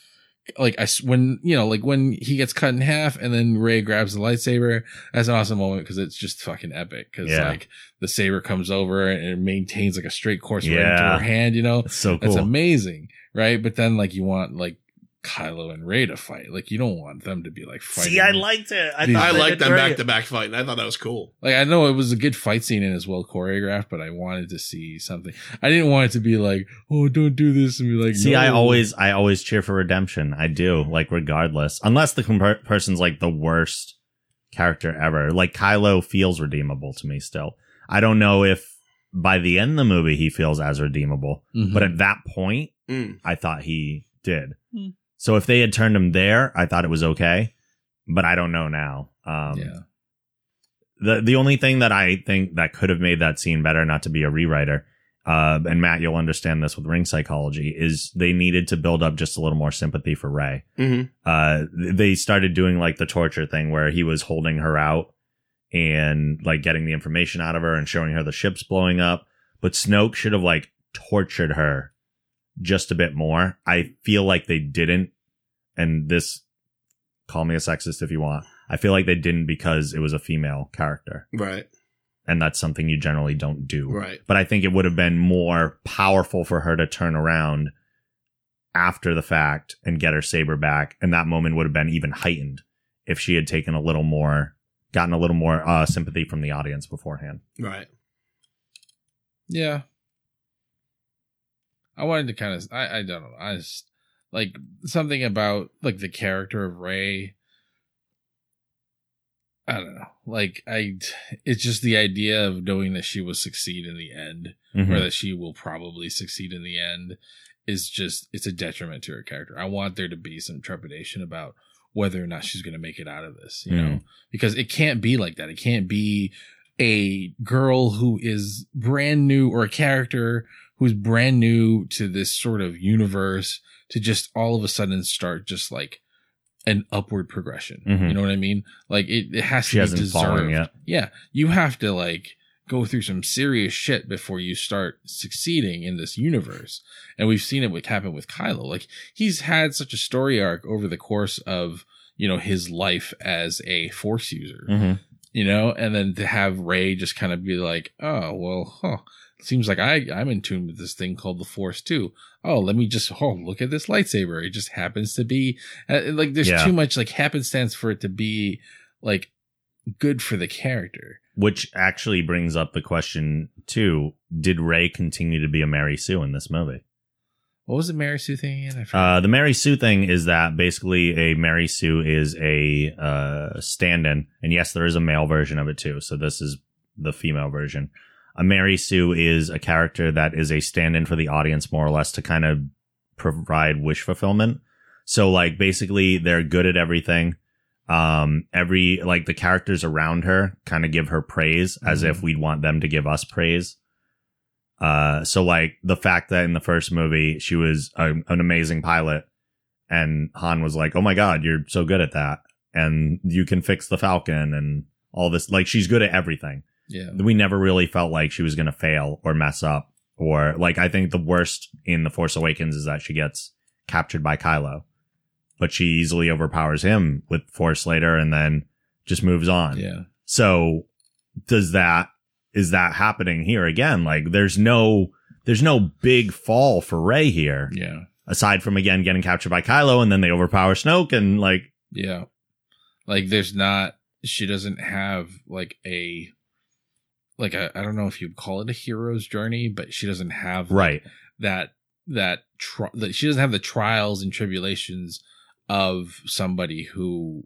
like I when you know like when he gets cut in half and then rey grabs the lightsaber that's an awesome moment because it's just fucking epic because Yeah. like the saber comes over and it maintains like a straight course right into Yeah. her hand you know It's so that's amazing right but then like you want like kylo and rey to fight like you don't want them to be like fighting See, I liked it. I, These- thought I liked them back to back fight, and I thought that was cool. Like I know it was a good fight scene and it's well choreographed, but I wanted to see something. I didn't want it to be like, oh, don't do this, and be like, See, no. I always, I always cheer for redemption. I do, like, regardless, unless the compa- person's like the worst character ever. Like Kylo feels redeemable to me still. I don't know if by the end of the movie he feels as redeemable, Mhm. but at that point, Mm. I thought he did. Hmm. So if they had turned him there, I thought it was okay, but I don't know now. Um, yeah, the the only thing that I think that could have made that scene better, not to be a rewriter, uh, and Matt, you'll understand this with ring psychology, is they needed to build up just a little more sympathy for Rey. hmm Uh, they started doing like the torture thing where he was holding her out and like getting the information out of her and showing her the ships blowing up. But Snoke should have like tortured her just a bit more. I feel like they didn't. And this, call me a sexist if you want. I feel like they didn't because it was a female character. Right, And that's something you generally don't do. right. But I think it would have been more powerful for her to turn around after the fact and get her saber back. And that moment would have been even heightened if she had taken a little more gotten a little more uh, sympathy from the audience beforehand. Right. Yeah. I wanted to kind of, I, I don't know. I just, like, something about, like, the character of Rey. I don't know. Like, I, it's just the idea of knowing that she will succeed in the end, Mhm. or that she will probably succeed in the end, is just, it's a detriment to her character. I want there to be some trepidation about whether or not she's going to make it out of this, you know? Mm. Because it can't be like that. It can't be a girl who is brand new or a character who's brand new to this sort of universe to just all of a sudden start just like an upward progression. Mhm. You know what I mean? Like it, it has She to be deserved. Yeah. You have to like go through some serious shit before you start succeeding in this universe. And we've seen it with happen with Kylo. Like he's had such a story arc over the course of, you know, his life as a force user Mhm. you know, and then to have Rey just kind of be like, oh, well, huh, seems like I, I'm in tune with this thing called the Force too. Oh, let me just, oh, look at this lightsaber. It just happens to be uh, like, there's Yeah. too much like happenstance for it to be like good for the character. Which actually brings up the question too: Did Rey continue to be a Mary Sue in this movie? What was the Mary Sue thing again? Uh, the Mary Sue thing is that basically a Mary Sue is a uh, stand-in, and yes, there is a male version of it too. So this is the female version. A Mary Sue is a character that is a stand-in for the audience, more or less, to kind of provide wish fulfillment. So like basically, they're good at everything. Um, every like the characters around her kind of give her praise as Mhm. if we'd want them to give us praise. Uh, so like the fact that in the first movie she was a, an amazing pilot, and Han was like, "Oh my god, you're so good at that, and you can fix the Falcon and all this." Like she's good at everything. Yeah. We never really felt like she was gonna fail or mess up, or like I think the worst in the Force Awakens is that she gets captured by Kylo, but she easily overpowers him with Force later, and then just moves on. Yeah. So does that is that happening here again? Like there's no there's no big fall for Rey here Yeah. aside from again getting captured by Kylo and then they overpower Snoke and like Yeah. Like there's not she doesn't have like a like a I don't know if you'd call it a hero's journey, but she doesn't have like, right. that that tri- that she doesn't have the trials and tribulations of somebody who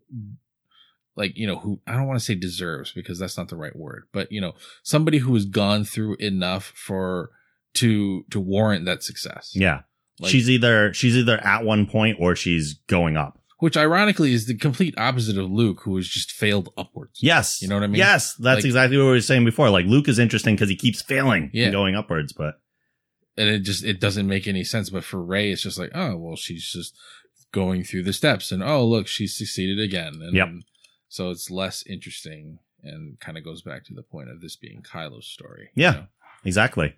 like you know who I don't want to say deserves because that's not the right word, but you know somebody who has gone through enough for to to warrant that success. yeah. Like- she's either she's either at one point or she's going up which ironically is the complete opposite of Luke, who has just failed upwards. yes You know what I mean? yes that's Like- exactly what we were saying before like Luke is interesting because he keeps failing Yeah. and going upwards but and it just it doesn't make any sense. But for Rey, it's just like, oh well, she's just going through the steps, and oh look, she's succeeded again. And Yep. so it's less interesting, and kind of goes back to the point of this being Kylo's story. Yeah. you know? Exactly.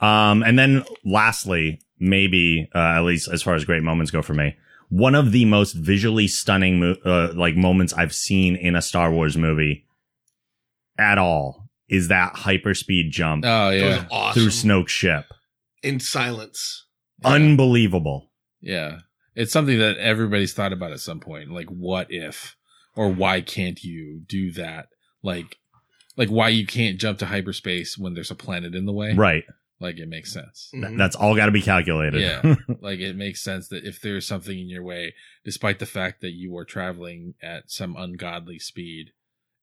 Um, and then lastly, maybe, uh, at least as far as great moments go for me, one of the most visually stunning, mo- uh, like moments I've seen in a Star Wars movie at all is that hyperspeed jump Oh yeah, awesome. through Snoke's ship. in silence. yeah. Unbelievable. yeah. It's something that everybody's thought about at some point. Like, what if, or why can't you do that? Like, like why you can't jump to hyperspace when there's a planet in the way? Right. Like it makes sense. Th- Mhm. That's all got to be calculated. Yeah. *laughs* like it makes sense that if there's something in your way, despite the fact that you are traveling at some ungodly speed,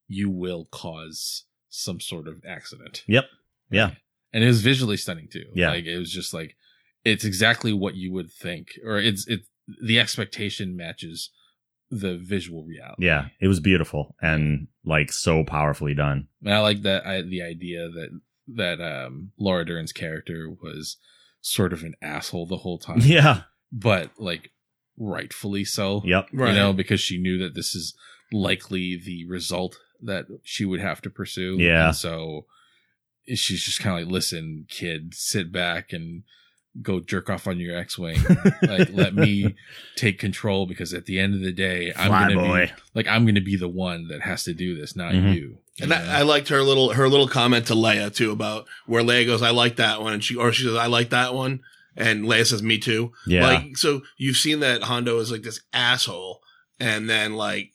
you will cause some sort of accident. Yep. Yeah. And it was visually stunning too. Yeah. Like it was just like it's exactly what you would think, or it's it the expectation matches the visual reality. yeah. It was beautiful and like so powerfully done. And I like that I, the idea that that um Laura Dern's character was sort of an asshole the whole time. Yeah. but like rightfully so. Yep. Right. You know, because she knew that this is likely the result that she would have to pursue. Yeah. And so she's just kind of like, listen, kid, sit back and go jerk off on your X-wing. like, let me *laughs* take control because at the end of the day, I'm Fly gonna boy. be like, I'm gonna be the one that has to do this, not Mhm. you. And You I. I liked her little her little comment to Leia too about where Leia goes, I like that one, and she or she says, I like that one, and Leia says, Me too. Yeah. Like so you've seen that Holdo is like this asshole, and then like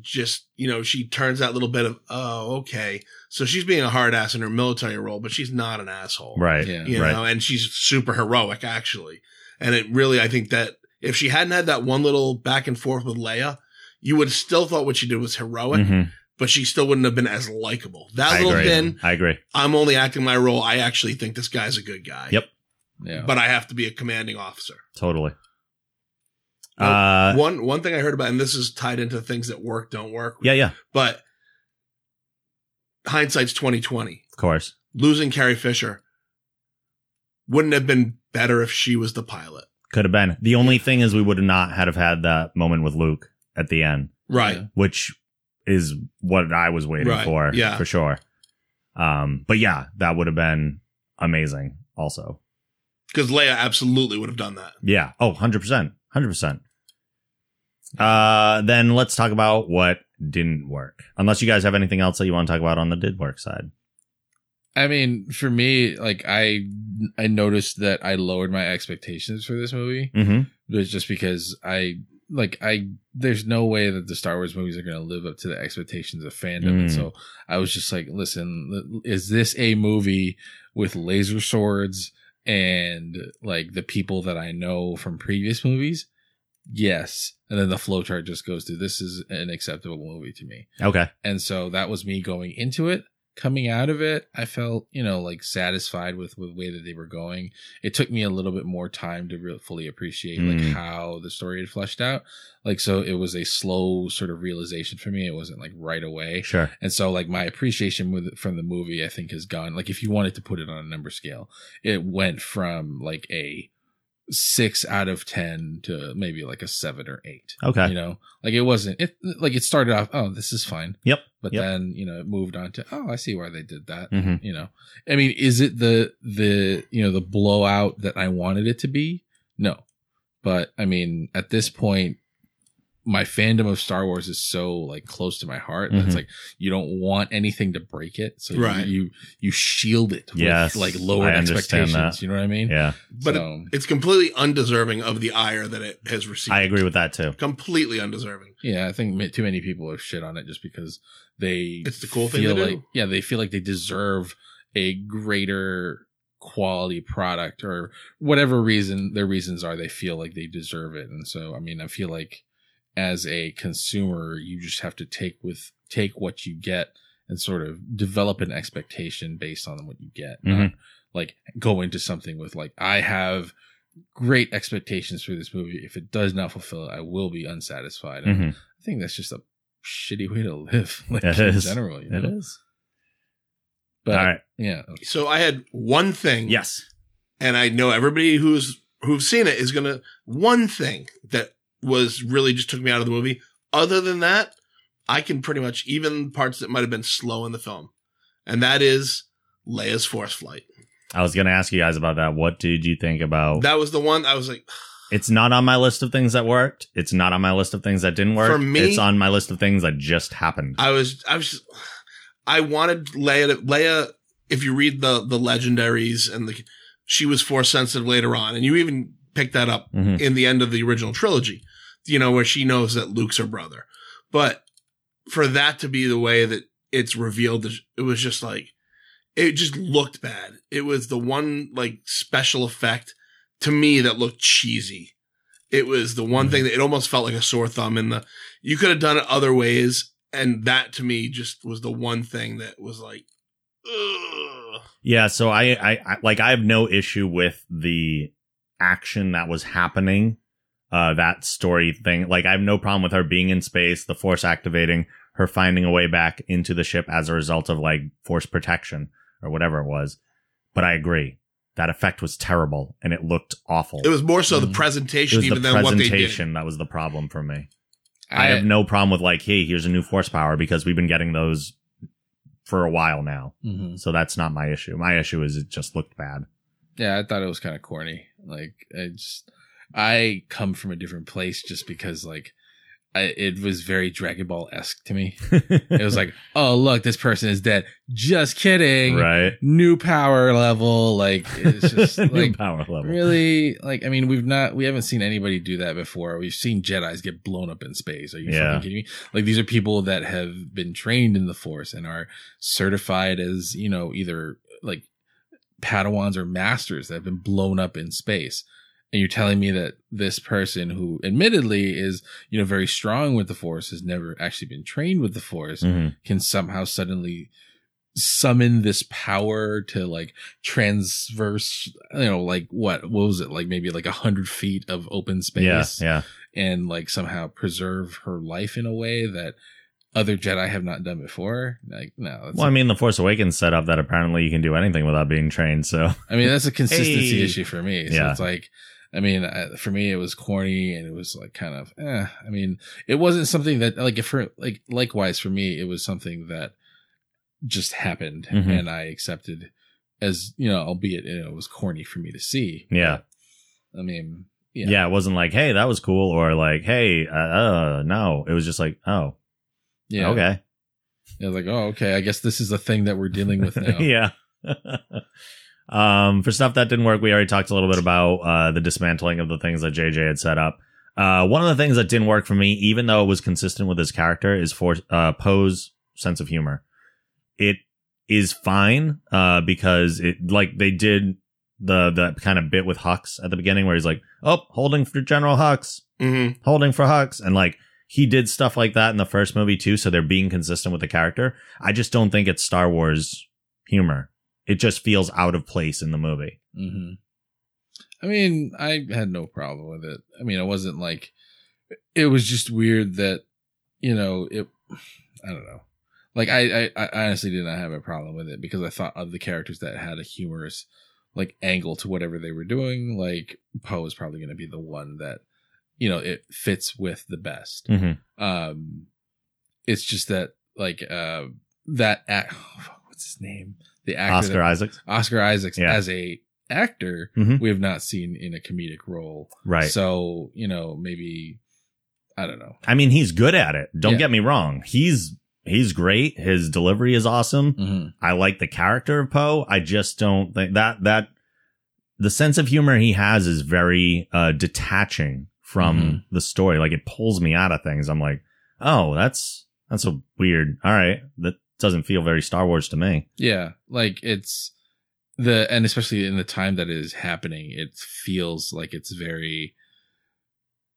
just, you know, she turns that little bit of, oh, okay. So she's being a hard ass in her military role, but she's not an asshole. Right. Yeah. You Right. know, and she's super heroic actually. And it really, I think that if she hadn't had that one little back and forth with Leia, you would have still thought what she did was heroic, Mhm. but she still wouldn't have been as likable. That I little agree. bit, I agree. I'm only acting my role. I actually think this guy's a good guy. Yep. Yeah. But I have to be a commanding officer. Totally. Uh, one one thing I heard about, and this is tied into things that work don't work. yeah, yeah, But hindsight's twenty twenty. of course. Losing Carrie Fisher wouldn't have been better if she was the pilot. Could have been. The only thing is we would have not had have had that moment with Luke at the end, Right. Which is what I was waiting Right, for. yeah. For sure. Um, but yeah, that would have been amazing also. Because Leia absolutely would have done that. Yeah. Oh, 100%. 100%. Uh, then let's talk about what didn't work. Unless you guys have anything else that you want to talk about on the did work side. I mean, for me, like I I noticed that I lowered my expectations for this movie, Mm-hmm. but it's just because I like I there's no way that the Star Wars movies are going to live up to the expectations of fandom, and Mm. so I was just like, listen, is this a movie with laser swords and like the people that I know from previous movies? Yes, and then the flowchart just goes through. This is an acceptable movie to me. Okay. And so that was me going into it. Coming out of it, I felt, you know, like satisfied with, with the way that they were going. It took me a little bit more time to really fully appreciate like Mm. how the story had fleshed out. Like, so it was a slow sort of realization for me. It wasn't like right away. Sure. And so like my appreciation with from the movie, I think has gone like if you wanted to put it on a number scale, it went from like a six out of ten to maybe like a seven or eight. Okay. You know, like it wasn't it like it started off, oh, this is fine. Yep. But Yep. then, you know, it moved on to, oh, I see why they did that. Mm-hmm. You know, I mean, is it the, the, you know, the blowout that I wanted it to be? No. But I mean, at this point, my fandom of Star Wars is so like close to my heart that Mhm. it's like you don't want anything to break it, so you- Right. you you shield it with Yes, like lower expectations. that. You know what I mean? Yeah. But it- it's completely undeserving of the ire that it has received. I agree with that too. Completely undeserving. Yeah, I think too many people have shit on it just because they It's the cool thing to like do. yeah they feel like they deserve a greater quality product or whatever reason their reasons are they feel like they deserve it and so I mean I feel like as a consumer you just have to take with take what you get and sort of develop an expectation based on what you get not like go into something with like I have great expectations for this movie if it does not fulfill it I will be unsatisfied and hmm I think that's just a shitty way to live, *laughs* like It in is. general. You know? It is. But All right. yeah, So I had one thing. Yes. and I know everybody who's who've seen it is gonna one thing that was really just took me out of the movie. Other than that, I can pretty much even parts that might have been slow in the film, and that is Leia's force flight. I was going to ask you guys about that. What did you think about That was the one I was like, *sighs* It's not on my list of things that worked. It's not on my list of things that didn't work. For me- it's on my list of things that just happened. I was I was *sighs* I wanted Leia to, Leia if you read the the legendaries and the she was force sensitive later on and you even picked that up Mhm. in the end of the original trilogy you know where she knows that Luke's her brother but for that to be the way that it's revealed it was just like it just looked bad it was the one like special effect to me that looked cheesy it was the one Mhm. thing that it almost felt like a sore thumb in the you could have done it other ways and that to me just was the one thing that was like ugh. Yeah, so I, I, I like I have no issue with the action that was happening, uh, that story thing. Like I have no problem with her being in space, the force activating, her finding a way back into the ship as a result of like force protection or whatever it was. But I agree. That effect was terrible and it looked awful. it was more so the Mhm. It presentation was even the than what they did presentation that was the problem for me. I, I, have no problem with like, hey, here's a new force power because we've been getting those for a while now. Mhm. So that's not my issue. My issue is it just looked bad. yeah, I thought it was kind of corny. Like I just, I come from a different place just because like I, it was very Dragon Ball esque to me. It was like, *laughs* oh look, this person is dead. Just kidding. right. New power level. Like it's *laughs* just New like power level. really like I mean we've not we haven't seen anybody do that before. We've seen Jedi's get blown up in space. Are you Yeah. fucking kidding me? Like these are people that have been trained in the Force and are certified as you know either like Padawans or masters that have been blown up in space. And you're telling me that this person who admittedly is, you know, very strong with the force has never actually been trained with the force Mhm. can somehow suddenly summon this power to like transverse, you know, like what, what was it? Like maybe like a hundred feet of open space Yeah. yeah and like somehow preserve her life in a way that other Jedi have not done before. Like, no, that's Well, I mean, the Force Awakens set up that apparently you can do anything without being trained. So I mean, that's a *laughs* consistency Hey. issue for me. So Yeah. it's like, I mean, I, for me, it was corny and it was like kind of, eh. I mean, it wasn't something that like if for like likewise for me, it was something that just happened Mhm. and I accepted as you know, albeit you know, it was corny for me to see. Yeah. But, I mean, yeah. yeah, it wasn't like, hey, that was cool, or like, hey, uh, uh no. It was just like, oh, yeah. okay, It was like, oh, okay. I guess this is the thing that we're dealing with *laughs* now. yeah. *laughs* um, for stuff that didn't work, we already talked a little bit about uh, the dismantling of the things that JJ had set up. Uh, one of the things that didn't work for me, even though it was consistent with his character, is for uh, Poe's sense of humor. It is fine uh, because it like they did the the kind of bit with Hux at the beginning where he's like, "Oh, holding for General Hux, Mm-hmm. holding for Hux," and like he did stuff like that in the first movie too. So they're being consistent with the character. I just don't think it's Star Wars humor. It just feels out of place in the movie. hmm I mean, I had no problem with it. I mean, it wasn't like it was just weird that you know it. *sighs* I don't know. Like I, I, I honestly did not have a problem with it because I thought of the characters that had a humorous like angle to whatever they were doing. Like Poe is probably going to be the one that you know it fits with the best. Mm-hmm. Um, it's just that like uh that act. *sighs* What's his name? The actor Oscar that- Isaacs, Oscar Isaacs Yeah. as a actor Mhm. we have not seen in a comedic role. right? So, you know, maybe I don't know. I mean, he's good at it. Don't Yeah. get me wrong. He's he's great. His delivery is awesome. Mm-hmm. I like the character of Poe. I just don't think that that the sense of humor he has is very uh detaching from Mhm. the story. Like it pulls me out of things. I'm like, oh, that's that's a weird. All right, that doesn't feel very Star Wars to me. Yeah, like it's the and especially in the time that it is happening, it feels like it's very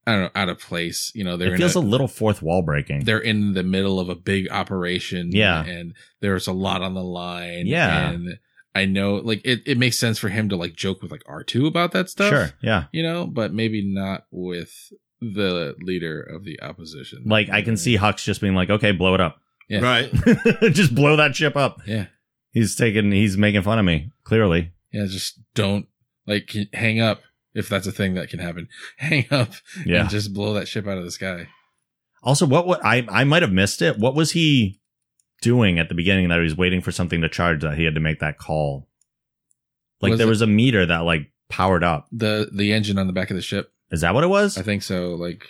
I don't know, out of place. You know, they're it feels a, a, little fourth wall breaking. they're in the middle of a big operation. Yeah. And there's a lot on the line. Yeah. And I know like it, it makes sense for him to like joke with like R2 about that stuff. Sure, yeah. you know, but maybe not with the leader of the opposition. Like I can see Hux just being like, okay, blow it up. Yeah. Right. *laughs* just blow that ship up. Yeah. He's taking, he's making fun of me. Clearly, Yeah. Just don't like hang up if that's a thing that can happen. *laughs* Hang up yeah. and just blow that ship out of the sky. Also, what what I I might have missed it. What was he doing at the beginning that he was waiting for something to charge that he had to make that call? Like Was there was a meter that like powered up. The the engine on the back of the ship. Is that what it was? I think so. Like,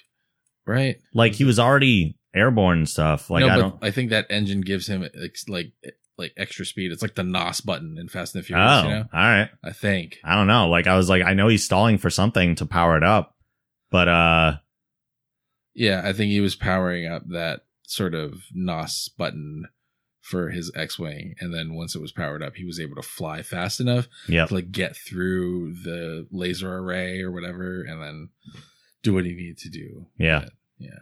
right? like he was already airborne stuff. Like no, I but don't. I think that engine gives him like like like extra speed. It's like the NOS button in Fast and the Furious. Oh, You know? all right. I think. I don't know. Like I was like, I know he's stalling for something to power it up, but uh, Yeah, I think he was powering up that sort of NOS button for his X-wing, and then once it was powered up, he was able to fly fast enough yep. to like get through the laser array or whatever, and then do what he needed to do. Yeah. yeah.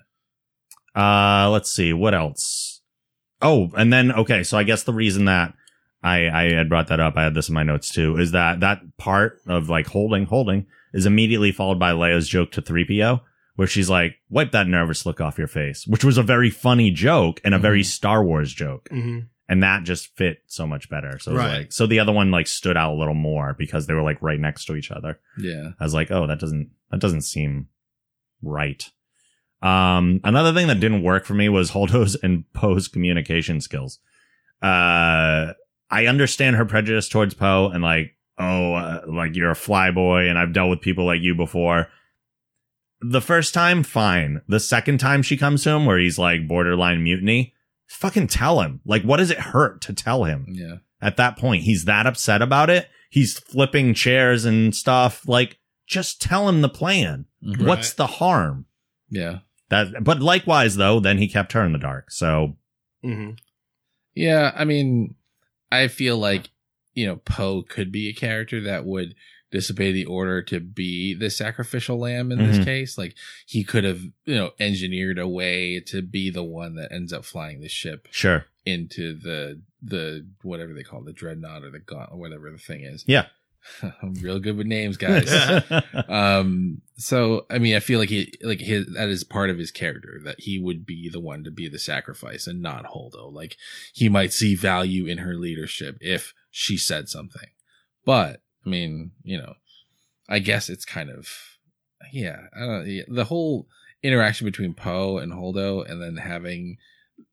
Uh, let's see what else. Oh, and then okay, so I guess the reason that I I had brought that up, I had this in my notes too, is that that part of like holding holding is immediately followed by Leia's joke to 3PO where she's like, "Wipe that nervous look off your face," which was a very funny joke and a very Mhm. Star Wars joke, hmm and that just fit so much better. So Right. like, so the other one like stood out a little more because they were like right next to each other. Yeah. I was like, oh, that doesn't that doesn't seem right. Um, another thing that didn't work for me was Holdo's and Poe's communication skills. Uh, I understand her prejudice towards Poe and like, oh, uh, like you're a flyboy and I've dealt with people like you before. the first time, fine. The second time she comes to him, where he's like borderline mutiny, fucking tell him. Like, what does it hurt to tell him? Yeah. At that point, he's that upset about it. He's flipping chairs and stuff. Like, just tell him the plan. Mhm. What's the harm? Yeah. That, but likewise, though, then he kept her in the dark. So, hmm Yeah, I mean, I feel like you know Poe could be a character that would disobey the order to be the sacrificial lamb in Mhm. this case. Like he could have you know engineered a way to be the one that ends up flying the ship sure. into the the whatever they call it, the dreadnought or the gaunt or whatever the thing is. Yeah. *laughs* I'm real good with names, guys. *laughs* um so i mean i feel like he like his that is part of his character that he would be the one to be the sacrifice and not holdo like he might see value in her leadership if she said something but i mean you know i guess it's kind of yeah i don't yeah, the whole interaction between poe and holdo and then having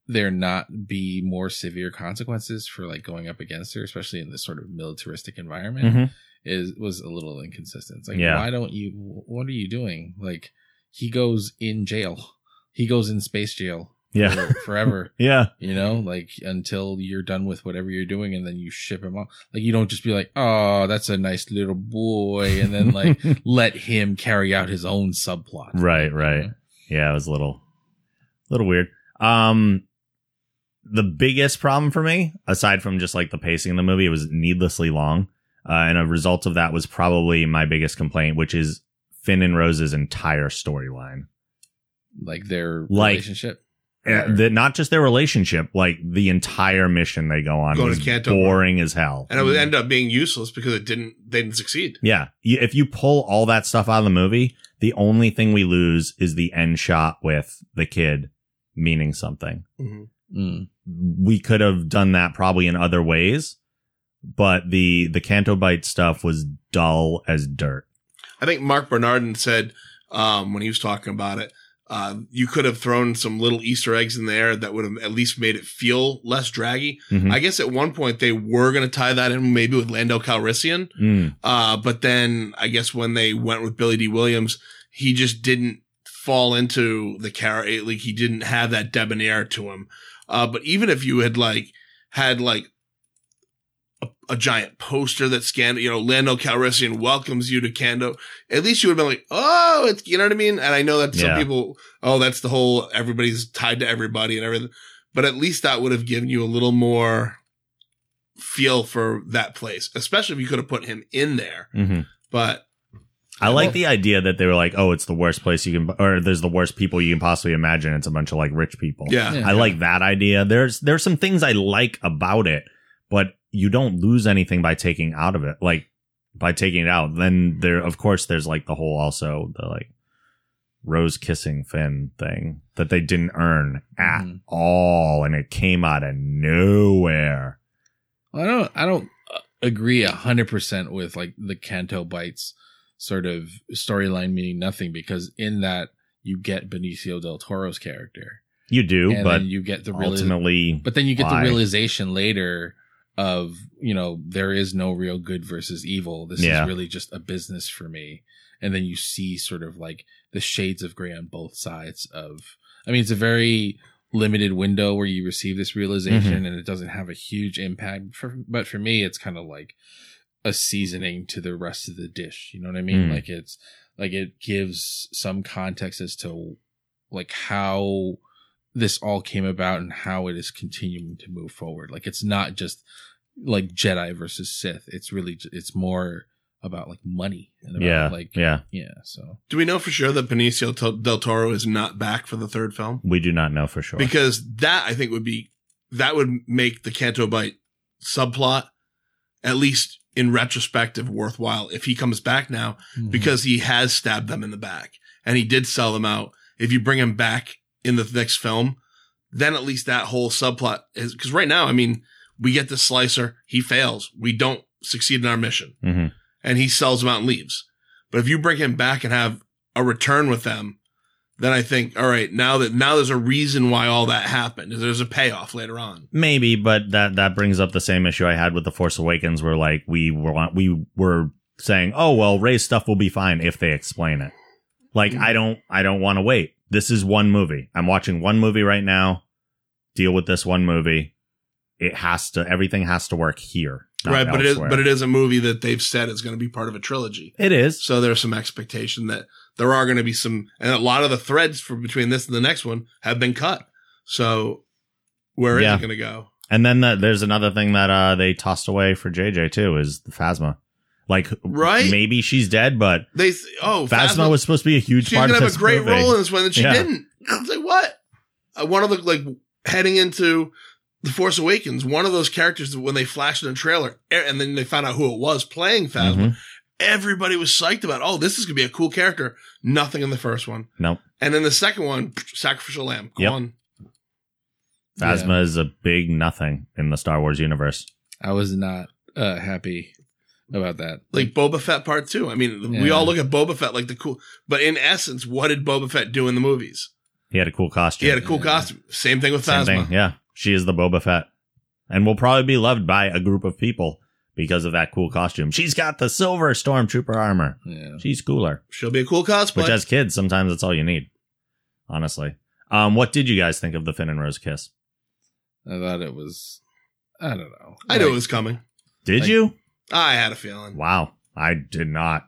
there not be more severe consequences for like going up against her especially in this sort of militaristic environment Mhm. is was a little inconsistent. It's like, Yeah. why don't you? What are you doing? Like, he goes in jail. He goes in space jail. Yeah. for- *laughs* forever. *laughs* Yeah. You know, like until you're done with whatever you're doing, and then you ship him off. Like, you don't just be like, oh, that's a nice little boy, and then like *laughs* let him carry out his own subplot. Right, right. Yeah, it was a little, little weird. Um, the biggest problem for me, aside from just like the pacing of the movie, it was needlessly long. Uh, and a result of that was probably my biggest complaint, which is Finn and Rose's entire storyline. Like their Like- relationship. Uh, the, not just their relationship, like the entire mission they go on Go was boring as hell. And it would end up being useless because it didn't. They didn't succeed. Yeah. If you pull all that stuff out of the movie, the only thing we lose is the end shot with the kid meaning something. Mm. we could have done that probably in other ways, but the the Canto Bight stuff was dull as dirt. I think Marc Bernardin said um, when he was talking about it, uh, you could have thrown some little Easter eggs in there that would have at least made it feel less draggy. Mhm. I guess at one point they were going to tie that in maybe with Lando Calrissian, Mm, uh, but then I guess when they went with Billy Dee Williams, he just didn't fall into the character. Like he didn't have that debonair to him. Uh, but even if you had like had like a, a giant poster that scanned, you know, Lando Calrissian welcomes you to Canto. At least you would have been like, oh, it's, you know what I mean? And I know that some Yeah. people, oh, that's the whole, everybody's tied to everybody and everything. But at least that would have given you a little more feel for that place, especially if you could have put him in there. mhm. But I like the idea that they were like, oh, it's the worst place you can, or there's the worst people you can possibly imagine. It's a bunch of like rich people. yeah, Yeah. I like that idea. There's there's some things I like about it, but you don't lose anything by taking out of it. Like by taking it out, then there of course there's like the whole also the like rose kissing Finn thing that they didn't earn at Mhm. all, and it came out of nowhere. I don't I don't uh, agree a hundred percent with like the Canto Bights sort of storyline meaning nothing because in that you get Benicio del Toro's character You do, and but then you get the reali- ultimately, but then you get why? the realization later of you know there is no real good versus evil this Yeah. is really just a business for me and then you see sort of like the shades of gray on both sides of i mean it's a very limited window where you receive this realization Mm-hmm. and it doesn't have a huge impact for, but for me it's kind of like a seasoning to the rest of the dish you know what i mean Mm. like it's like it gives some context as to like how this all came about and how it is continuing to move forward. Like it's not just like Jedi versus Sith. It's really it's more about like money and about yeah, like yeah, yeah. So do we know for sure that Benicio del Toro is not back for the third film? we do not know for sure. Because that I think would be that would make the Canto Bight subplot at least in retrospective worthwhile if he comes back now Mm-hmm. because he has stabbed them in the back and he did sell them out. If you bring him back in the next film, then at least that whole subplot is because right now, I mean, we get the slicer, he fails, we don't succeed in our mission, Mhm. and he sells them out and leaves. But if you bring him back and have a return with them, then I think, all right, now that now there's a reason why all that happened. There's a payoff later on. Maybe, but that that brings up the same issue I had with the Force Awakens, where like we were we were saying, oh well, Rey's stuff will be fine if they explain it. Like Mhm. I don't I don't want to wait. This is one movie. I'm watching one movie right now. Deal with this one movie. It has to everything has to work here. right, but it is but it is a movie that they've said is going to be part of a trilogy. it is. So there's some expectation that there are going to be some, and a lot of the threads for between this and the next one have been cut. So where is Yeah. it going to go? And then the, there's another thing that uh they tossed away for JJ too is the Phasma. Like Right? maybe she's dead, but They oh Phasma, was supposed to be a huge she's part to have a great movie. role in this one, and she Yeah. didn't. I was like, what? Uh, one of the like heading into the Force Awakens, one of those characters when they flashed in a trailer, e- and then they found out who it was playing Phasma. Mhm. Everybody was psyched about. Oh, this is going to be a cool character. Nothing in the first one, Nope. and then the second one, sacrificial lamb. Yep. Gone. Phasma is a big nothing in the Star Wars universe. I was not uh, happy about that. like Boba Fett Part Two. I mean, we Yeah. all look at Boba Fett like the cool, but in essence, what did Boba Fett do in the movies? He had a cool costume. He had a cool Yeah. costume. Same thing with Same Phasma. thing. Yeah. She is the Boba Fett. And will probably be loved by a group of people because of that cool costume. She's got the silver stormtrooper armor. Yeah. She's cooler. She'll be a cool cosplay. Which as kids, sometimes that's all you need. Honestly. Um, what did you guys think of the Finn and Rose kiss? I thought it was. I don't know. I knew it was coming. Did Like- you? I had a feeling. Wow. I did not.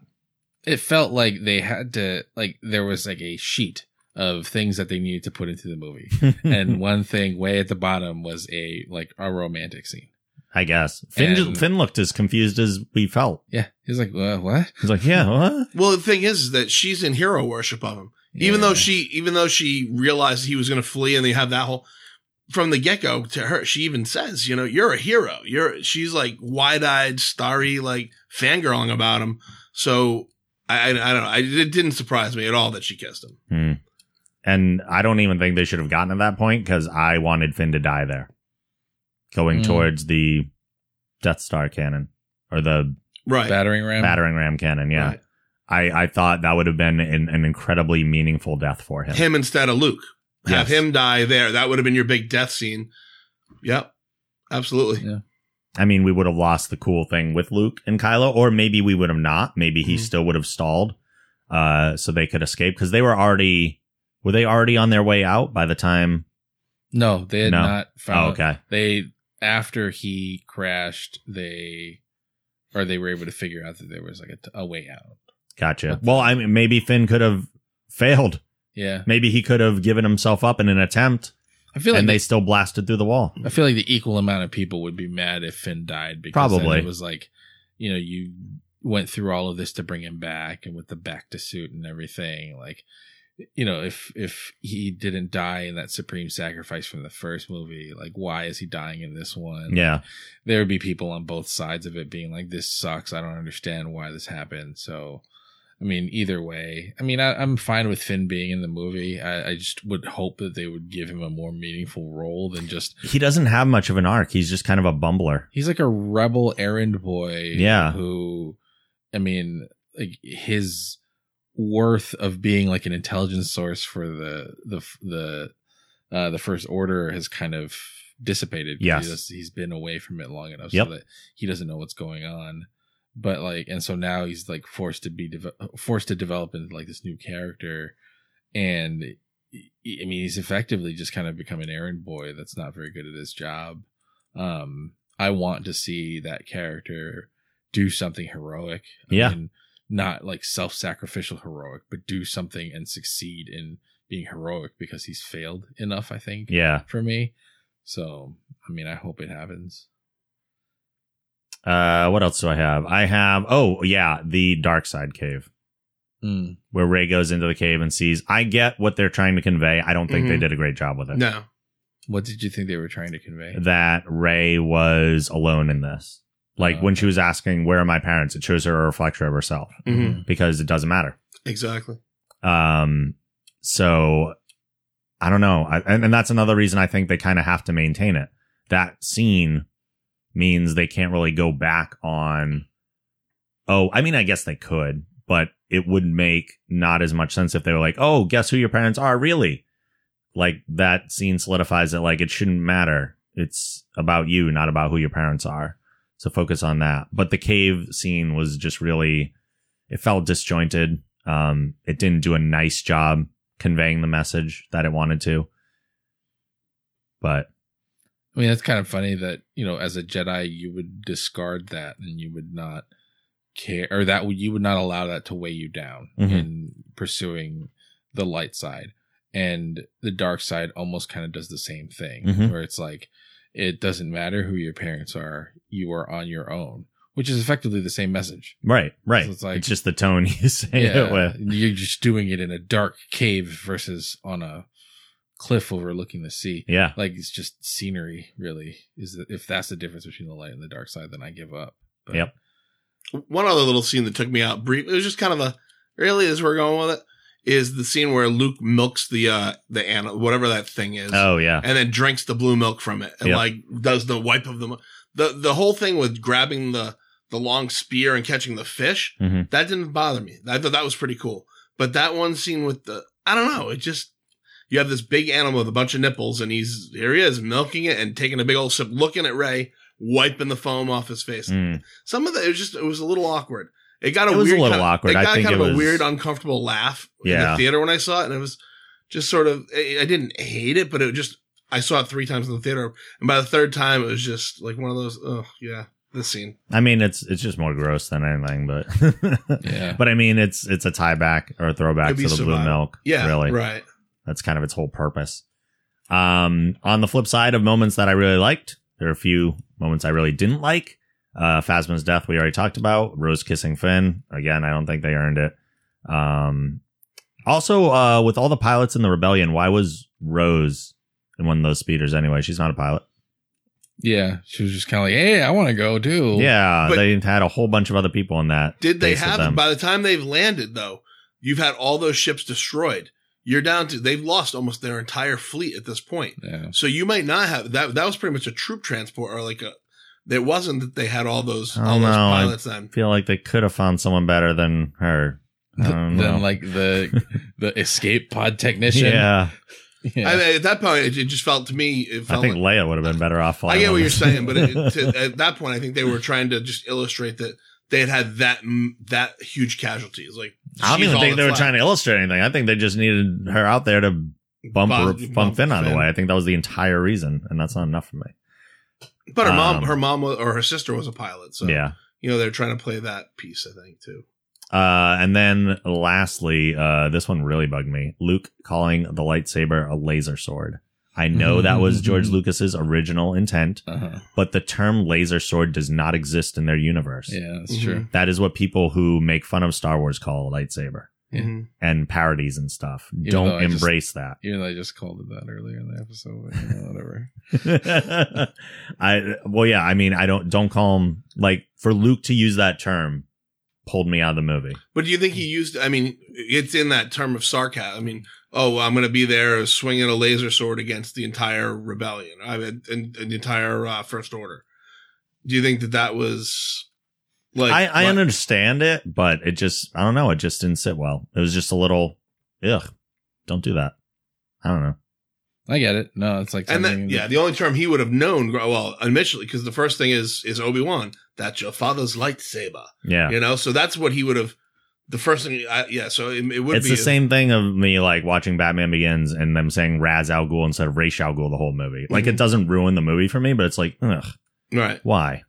It felt like they had to like there was like a sheet of things that they needed to put into the movie, *laughs* and one thing way at the bottom was a like a romantic scene. I guess. Finn, And- Finn looked as confused as we felt. Yeah, he's like, uh, what? He's like, yeah, what? *laughs* Well, the thing is, is that she's in hero worship of him. Even though she, even though she realized he was going to flee, and they have that whole from the get go to her, she even says, you know, you're a hero. You're. She's like wide eyed, starry, like fangirling about him. So I, I, I don't know. I, it didn't surprise me at all that she kissed him. Hmm. And I don't even think they should have gotten to that point because I wanted Finn to die there, going Hmm. towards the Death Star cannon or the Right. battering ram. battering ram cannon. Yeah, Right. I, I thought that would have been an, an incredibly meaningful death for him. Him instead of Luke. Have Yes. him die there. That would have been your big death scene. Yep. Absolutely. Yeah. I mean, we would have lost the cool thing with Luke and Kylo, or maybe we would have not. Maybe he Mhm. still would have stalled, uh, so they could escape because they were already were they already on their way out by the time? No, they had No. not Oh, found. okay, They after he crashed, they or they were able to figure out that there was like a way out. gotcha. Well, I mean, maybe Finn could have failed. Yeah, Maybe he could have given himself up in an attempt, I feel like and they they, still blasted through the wall. I feel like the equal amount of people would be mad if Finn died because Probably. it was like, you know, you went through all of this to bring him back and with the bacta suit and everything. Like, you know, if if he didn't die in that supreme sacrifice from the first movie, like why is he dying in this one? Yeah, there would be people on both sides of it being like, "This sucks. I don't understand why this happened." So, I mean, either way, I mean, I, I'm fine with Finn being in the movie. I, I just would hope that they would give him a more meaningful role than just he doesn't have much of an arc. He's just kind of a bumbler. he's like a rebel errand boy. Yeah. who, I mean, like his worth of being like an intelligence source for the the the uh, the first order has kind of dissipated. Yes. he just- he's been away from it long enough Yep. so that he doesn't know what's going on. But like, and so now he's like forced to be deve- forced to develop into like this new character, and I mean, he's effectively just kind of become an errand boy that's not very good at his job. Um, I want to see that character do something heroic. I Yeah. mean, not like self sacrificial heroic, but do something and succeed in being heroic because he's failed enough, I think, Yeah. for me. So, I mean, I hope it happens. Uh, what else do I have? I have oh yeah, the dark side cave. Mm. where Rey goes into the cave and sees. I get what they're trying to convey. I don't think they Mhm. did a great job with it. No. What did you think they were trying to convey? That Rey was alone in this. Like when she was asking, "Where are my parents?" It shows her a reflection of herself Mhm. because it doesn't matter. Exactly. Um, so I don't know, I, and, and that's another reason I think they kind of have to maintain it. That scene means they can't really go back on. Oh, I mean, I guess they could, but it would make not as much sense if they were like, "Oh, guess who your parents are?" Really, like that scene solidifies it. Like it shouldn't matter. It's about you, not about who your parents are. So focus on that. But the cave scene was just really, it felt disjointed. Um, it didn't do a nice job conveying the message that it wanted to. But I mean, that's kind of funny that you know, as a Jedi, you would discard that and you would not care, or that you would not allow that to weigh you down Mhm. in pursuing the light side. And the dark side almost kind of does the same thing, Mhm. where it's like it doesn't matter who your parents are, you are on your own, which is effectively the same message. right, right. So it's, it's just the tone *laughs* you say it with. you're just doing it in a dark cave versus on a cliff overlooking the sea Yeah. like it's just scenery really is that if that's the difference between the light and the dark side then i give up but Yep. One other little scene that took me out brief. It was just kind of a really as we're going with it is the scene where Luke milks the uh the animal whatever that thing is. Oh yeah. and then drinks the blue milk from it and Yep. like does the wipe of the the the whole thing with grabbing the the long spear and catching the fish hmm that didn't bother me i thought that was pretty cool but that one scene with the i don't know it just you have this big animal with a bunch of nipples and he's here he is milking it and taking a big old sip looking at rey wiping the foam off his face Mm. some of the it was just it was a little awkward it got a It was a weird little kind of- awkward. it I got think kind it of a weird uncomfortable laugh in the theater when i saw it and it was just sort of I I didn't hate it, but it just I saw it three times in the theater, and by the third time it was just like one of those. Oh yeah, this scene. I mean, it's it's just more gross than anything, but *laughs* Yeah. But I mean, it's it's a tieback or a throwback to be the blue milk. Yeah, really. right. That's kind of its whole purpose. Um, on the flip side of moments that I really liked, there are a few moments I really didn't like. Uh, Phasma's death, we already talked about. Rose kissing Finn. Again, I don't think they earned it. Um, also, uh, with all the pilots in the rebellion, why was Rose in one of those speeders anyway? She's not a pilot. yeah she was just kind of like hey i want to go too Yeah, But- they had a whole bunch of other people in that. Did they base with have them. by the time they've landed though? You've had all those ships destroyed. You're down to they've lost almost their entire fleet at this point. yeah So you might not have that. That was pretty much a troop transport or like a. It wasn't that they had all those I all don't those know. I pilots then. feel like they could have found someone better than her. I don't know. then like the *laughs* the escape pod technician yeah, Yeah. I mean, at that point, it, it just felt to me. It I think like, Leia would have been better off. I get what you're saying, but it, to, *laughs* at that point, I think they were trying to just illustrate that they had had that that huge casualties. Like I don't even all think they were that's trying to illustrate anything. I think they just needed her out there to bump Bump- bump, bump Finn out of the way. I think that was the entire reason, and that's not enough for me. Left. But her mom, Um, her mom wa- or her sister was a pilot, so yeah. you know they're trying to play that piece. I think too. Uh, and then lastly, uh, this one really bugged me. Luke calling the lightsaber a laser sword. I know that was George *laughs* Lucas's original intent, uh-huh. but the term laser sword does not exist in their universe. yeah that's Mhm. true That is what people who make fun of Star Wars call a lightsaber Yeah. Mhm. and parodies and stuff. Even Don't though just- embrace that. *laughs* even though i just called it that earlier in the episode but, you know, whatever *laughs* I well, yeah. I mean, I don't don't call him like for Luke to use that term pulled me out of the movie. But do you think he used? I mean, it's in that term of sarcasm. I mean, oh, I'm going to be there swinging a laser sword against the entire rebellion, I mean, and, and the entire uh, First Order. Do you think that that was like? I I what- understand it, but it just I don't know. It just didn't sit well. It was just a little ugh. Don't do that. I don't know. i get it no it's like And something then, yeah, the only term he would have known, well, initially, because the first thing is is Obi Wan. That's your father's lightsaber, Yeah. you know. So that's what he would have. The first thing, I, yeah. So it, it would It's be the same thing of me like watching Batman Begins and them saying Raz Al Ghul instead of Ra's al Ghul the whole movie. Like Mhm. it doesn't ruin the movie for me, but it's like, ugh, right, why?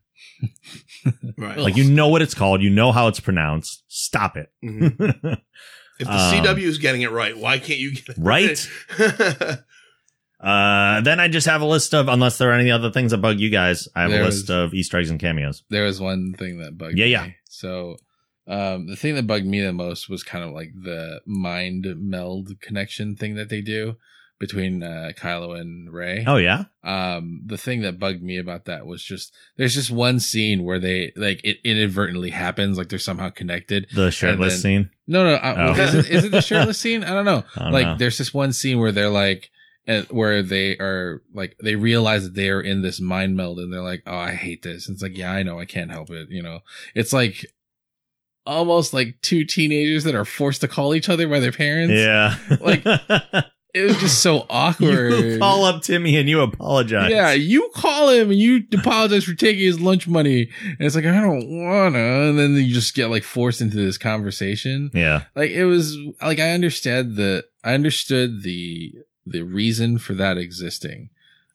Right. Like you know what it's called, you know how it's pronounced. Stop it. Mhm. *laughs* If the Um, CW is getting it right, why can't you get it Right? *laughs* Uh, then I just have a list of, unless there are any other things that bug you guys, I have There a was- list of Easter eggs and cameos. there was one thing that bugged Yeah, me. yeah. So um the thing that bugged me the most was kind of like the mind meld connection thing that they do between uh Kylo and Rey. Oh yeah, Um the thing that bugged me about that was just there's just one scene where they like it inadvertently happens like they're somehow connected. the shirtless then- scene. No, no, uh, Oh. is, it, is it the *laughs* shirtless scene? I don't know. I don't like know. there's this one scene where they're like uh, where they are like they realize that they are in this mind meld and they're like oh i hate this and it's like yeah i know i can't help it you know it's like almost like two teenagers that are forced to call each other by their parents Yeah, like- *laughs* it was just so *laughs* awkward. You call up Timmy and you apologize. Yeah, you call him and you apologize for taking his lunch money. And it's like, I don't wanna. And then you just get like forced into this conversation. Yeah. Like it was like, I understand the, I understood the, the reason for that existing.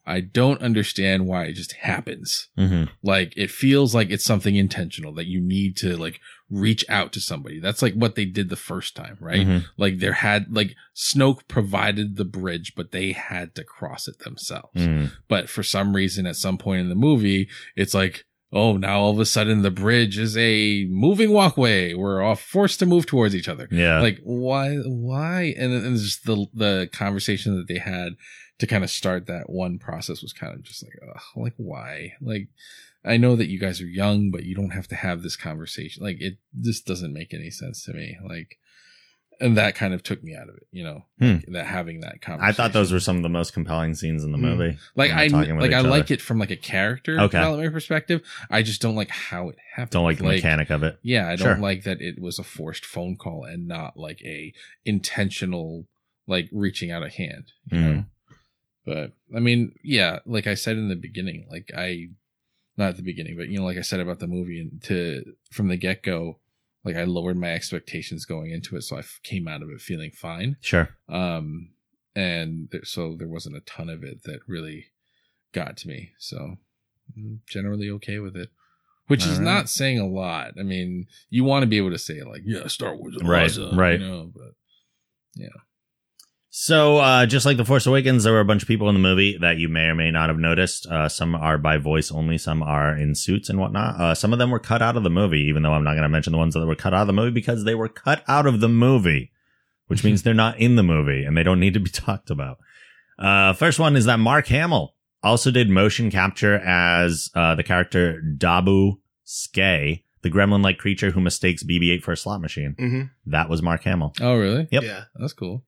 I don't understand why it just happens. hmm Like it feels like it's something intentional that you need to like reach out to somebody. That's like what they did the first time, right? Mhm. Like there had like Snoke provided the bridge, but they had to cross it themselves. Mm. But for some reason, at some point in the movie, it's like, oh, now all of a sudden the bridge is a moving walkway. We're all forced to move towards each other. Yeah. Like why? Why? And then and just the the conversation that they had to kind of start that one process was kind of just like, ugh, like why? Like I know that you guys are young, but you don't have to have this conversation. Like it just doesn't make any sense to me. Like. And that kind of took me out of it, you know, Hmm. like, that having that conversation. I thought those were some of the most compelling scenes in the Mm. movie. Like I they're talking with like I other. like it from like a character Okay. development perspective. I just don't like how it happened. Don't like the mechanic of it. Yeah, I Sure. don't like that it was a forced phone call and not like a intentional like reaching out a hand. You Mm. know? But I mean, yeah, like I said in the beginning, like I not at the beginning, but you know, like I said about the movie and to from the get go, like I lowered my expectations going into it, so I f- came out of it feeling fine Sure. um and there, so there wasn't a ton of it that really got to me so I'm generally okay with it which is All right. not saying a lot i mean you want to be able to say like yeah star wars is Right, awesome, right. you know but So, uh, just like The Force Awakens, there were a bunch of people in the movie that you may or may not have noticed. Uh, some are by voice only, some are in suits and whatnot. Uh, some of them were cut out of the movie, even though I'm not going to mention the ones that were cut out of the movie because they were cut out of the movie, which means they're not in the movie and they don't need to be *laughs* talked about. Uh, first one is that Mark Hamill also did motion capture as, uh, the character Dobbu Scay, the gremlin-like creature who mistakes BB-8 for a slot machine. Mm-hmm. That was Mark Hamill. oh really Yep. Yeah. that's cool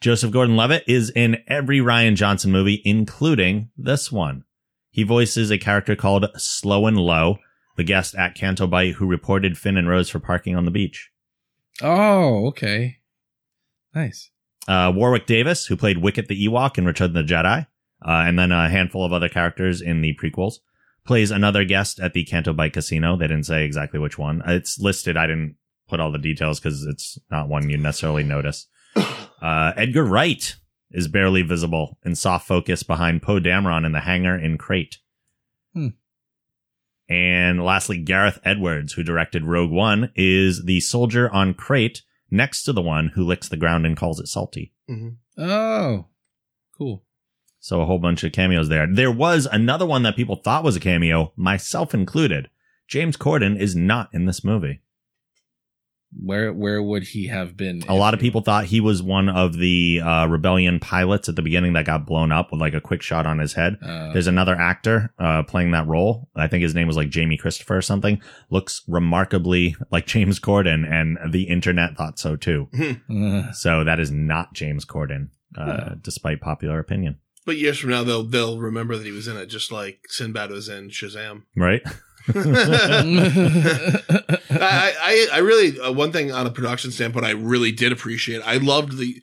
Joseph Gordon Levitt is in every Rian Johnson movie, including this one. He voices a character called Slowen Lo, the guest at Canto Bight who reported Finn and Rose for parking on the beach. oh okay nice Uh, Warwick Davis, who played Wicket the Ewok in Return of the Jedi, uh, and then a handful of other characters in the prequels, plays another guest at the Canto Bight Casino. They didn't say exactly which one. It's listed. I didn't put all the details because it's not one you necessarily notice. Uh, Edgar Wright is barely visible in soft focus behind Poe Dameron in the hangar in Crait. Hmm. And lastly, Gareth Edwards, who directed Rogue One, is the soldier on Crait next to the one who licks the ground and calls it salty. Mm-hmm. oh cool So a whole bunch of cameos there. There was another one that people thought was a cameo, myself included. James Corden is not in this movie. Where where would he have been A lot of people thought he was one of the uh, rebellion pilots at the beginning that got blown up with like a quick shot on his head. uh, There's another actor uh, playing that role. I think his name was like Jamie Christopher or something. Looks remarkably like James Corden, and the internet thought so too. uh, So that is not James Corden, uh, Huh. despite popular opinion. But years from now, they'll they'll remember that he was in it, just like Sinbad was in Shazam. Right? *laughs* I, I, I really uh, one thing on a production standpoint, I really did appreciate. I loved the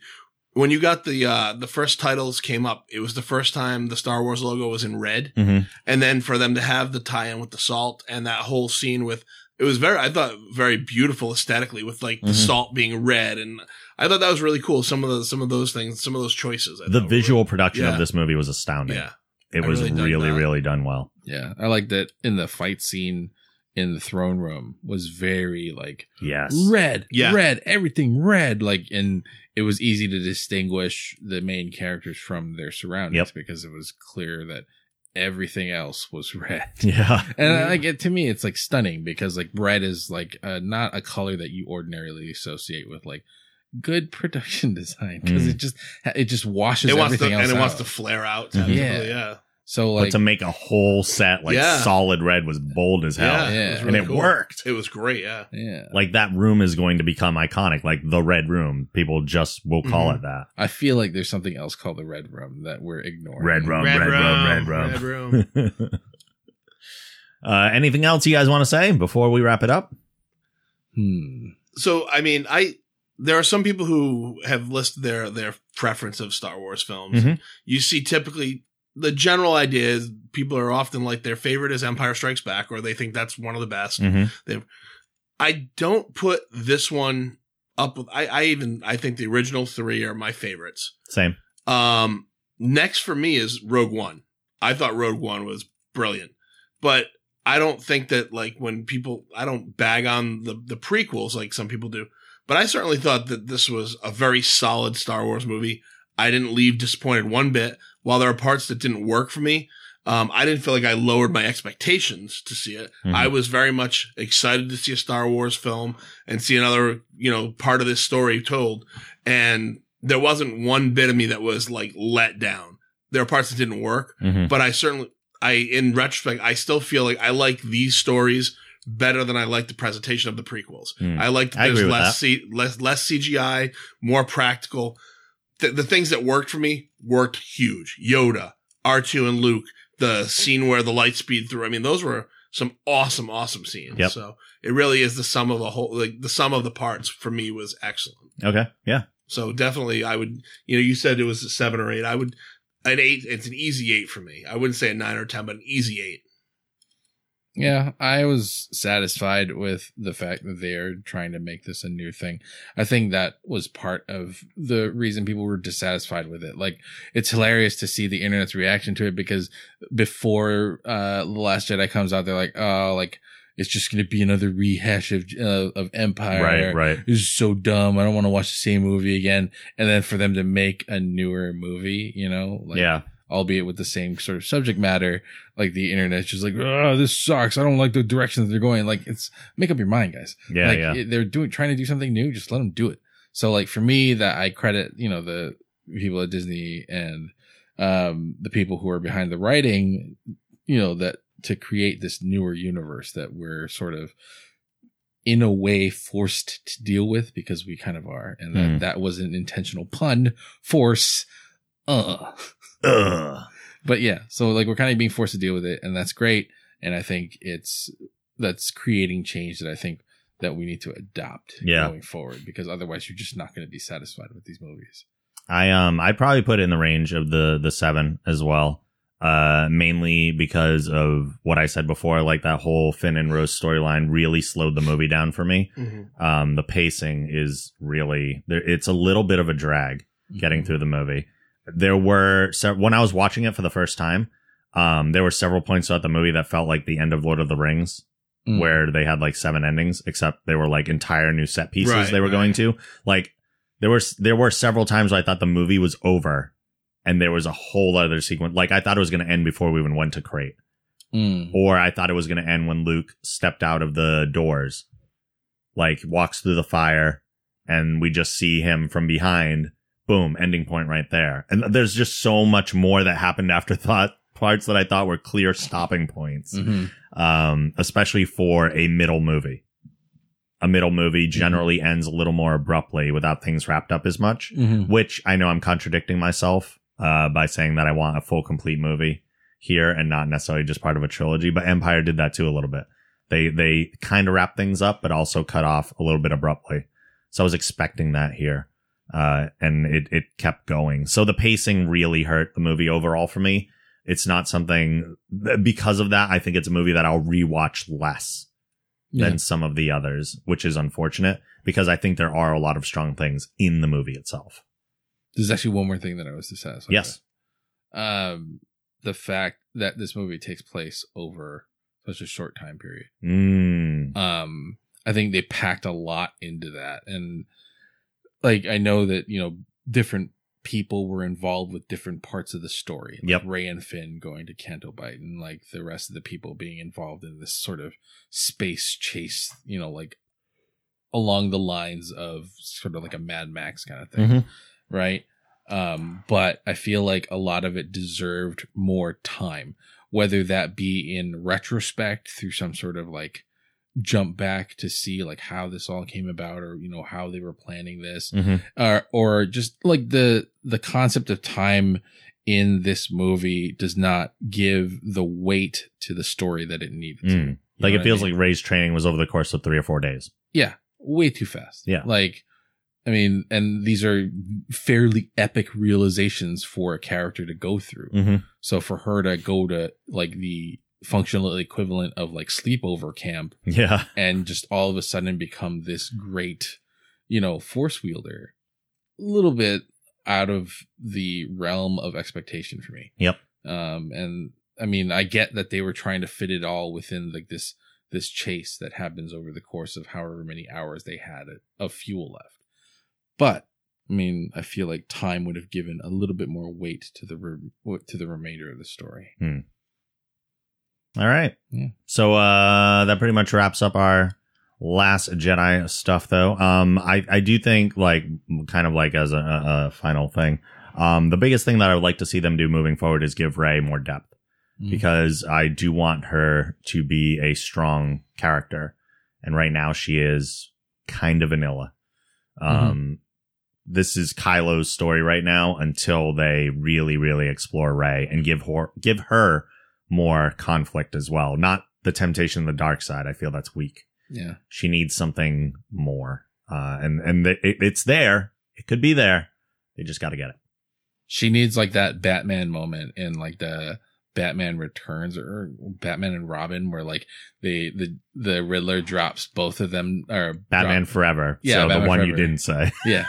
when you got the uh the first titles came up. It was the first time the Star Wars logo was in red, hmm and then for them to have the tie-in with the salt and that whole scene with it was very I thought very beautiful aesthetically with like the Mhm. salt being red, and I thought that was really cool. Some of the some of those things, some of those choices. I The visual production Yeah. of this movie was astounding. yeah. It I was really really, really done well. Yeah, I like that in the fight scene in the throne room was very like Yes. red, Yeah. red, everything red. Like, and it was easy to distinguish the main characters from their surroundings Yep. because it was clear that everything else was *laughs* red. Yeah. And like it, to me, it's like stunning because like red is like uh, not a color that you ordinarily associate with like good production *laughs* design because Mm. it just it just washes It wants to everything else and it wants to flare out. Mhm. Yeah. yeah. so but like to make a whole set like Yeah. solid red was bold as hell. Yeah, Yeah. it was And it cool. worked. It was great. Yeah. yeah, Like that room is going to become iconic, like the red room. People just will call Mhm. it that. I feel like there's something else called the red room that we're ignoring. Red room, red, room, red room. Red room. *laughs* uh, anything else you guys want to say before we wrap it up? Hmm. so I mean, I there are some people who have listed their their preference of Star Wars films. Mhm. You see typically the general idea is people are often like their favorite is Empire Strikes Back, or they think that's one of the best. hmm I don't put this one up with, I, I even, I think the original three are my favorites. Same. Um, next for me is Rogue One. I thought Rogue One was brilliant, but I don't think that like when people, I don't bag on the, the prequels like some people do, but I certainly thought that this was a very solid Star Wars movie. I didn't leave disappointed one bit. While there are parts that didn't work for me, um, I didn't feel like I lowered my expectations to see it. Mhm. I was very much excited to see a Star Wars film and see another, you know, part of this story told. And there wasn't one bit of me that was like let down. There are parts that didn't work, hmm but I certainly, I, in retrospect, I still feel like I like these stories better than I like the presentation of the prequels. Mm. I like there's less, C, less, less CGI, more practical. The, the things that worked for me worked huge. Yoda, R2 and Luke, the scene where the light speed through. I mean, those were some awesome, awesome scenes. Yep. So it really is the sum of a whole, like the sum of the parts for me was excellent. Okay. Yeah. So definitely I would, you know, you said it was a seven or eight. I would, an eight, it's an easy eight for me. I wouldn't say a nine or 10, but an easy eight. Yeah, I was satisfied with the fact that they're trying to make this a new thing. I think that was part of the reason people were dissatisfied with it. Like, it's hilarious to see the internet's reaction to it because before uh The Last Jedi comes out, they're like, oh, like it's just going to be another rehash of uh, of Empire. Right. Right. It's so dumb. I don't want to watch the same movie again. And then for them to make a newer movie, you know, like, yeah. Albeit with the same sort of subject matter. Like the internet's just like, oh, this sucks. I don't like the direction that they're going. Like, it's make up your mind, guys. Yeah. like, yeah. it- they're doing trying to do something new. Just let them do it. So, like for me, that I credit, you know, the people at Disney and um the people who are behind the writing, you know, that to create this newer universe that we're sort of in a way forced to deal with because we kind of are and that Hmm. that was an intentional pun force uh Ugh. but yeah, so like we're kind of being forced to deal with it, and that's great. And I think it's that's creating change that I think that we need to adopt Yeah. going forward because otherwise you're just not going to be satisfied with these movies. I um I'd probably put it in the range of the the seven as well. Uh mainly because of what I said before, like that whole Finn and Rose storyline really slowed the movie down for me. Um the pacing is really there it's a little bit of a drag getting Mm-hmm. through the movie. There were se- when I was watching it for the first time, um there were several points throughout the movie that felt like the end of Lord of the Rings Mm. where they had like seven endings, except they were like entire new set pieces Right, they were going to. Like there were there were several times where I thought the movie was over, and there was a whole other sequence. Like I thought it was going to end before we even went to Crait, Mm. or I thought it was going to end when Luke stepped out of the doors, like walks through the fire, and we just see him from behind. Boom, ending point right there. And there's just so much more that happened after *laughs* thought parts that I thought were clear stopping points Mhm. um, especially for a middle movie. A middle movie generally ends a little more abruptly without things wrapped up as much, Mhm. which I know I'm contradicting myself uh, by saying that I want a full complete movie here and not necessarily just part of a trilogy. But Empire did that too a little bit. They they kind of wrap things up, but also cut off a little bit abruptly. So I was expecting that here, uh, and it it kept going. So the pacing really hurt the movie overall for me. It's not something because of that. I think it's a movie that I'll rewatch less Yeah. than some of the others, which is unfortunate because I think there are a lot of strong things in the movie itself. There's actually one more thing that I was dissatisfied. Yes. with. Um, the fact that this movie takes place over such a short time period. Mm. um i think they packed a lot into that and like i know that you know different people were involved with different parts of the story like Yep. rey and finn going to Canto Bight and like the rest of the people being involved in this sort of space chase you know like along the lines of sort of like a mad max kind of thing Mhm. right? Um, but I feel like a lot of it deserved more time, whether that be in retrospect through some sort of like jump back to see like how this all came about or you know how they were planning this Mhm. or or just like the the concept of time in this movie does not give the weight to the story that it needed. Mm. Like it what I feels mean? like Rey's training was over the course of three or four days. yeah, way too fast. Yeah. Like I mean, and these are fairly epic realizations for a character to go through. hmm So for her to go to like the functional equivalent of like sleepover camp Yeah. and just all of a sudden become this great, you know, force wielder, a little bit out of the realm of expectation for me. Yep. Um, and I mean, I get that they were trying to fit it all within like this, this chase that happens over the course of however many hours they had of fuel left. But I mean, I feel like time would have given a little bit more weight to the re- to the remainder of the story. All right. Yeah. So uh that pretty much wraps up our last Jedi stuff though. Um I I do think like kind of like as a, a, final thing, um the biggest thing that I would like to see them do moving forward is give Rey more depth Mm. because I do want her to be a strong character. And right now she is kind of vanilla. Um this is Kylo's story right now until they really really explore Rey and give her give her more conflict as well. Not the temptation of the dark side. I feel that's weak. Yeah. She needs something more. Uh, and, and it, it's there. It could be there. They just got to get it. she needs like that Batman moment in like the Batman Returns or Batman and Robin, where like they the the Riddler drops both of them or Batman drop- Forever. Yeah, So Batman the one you didn't say. yeah,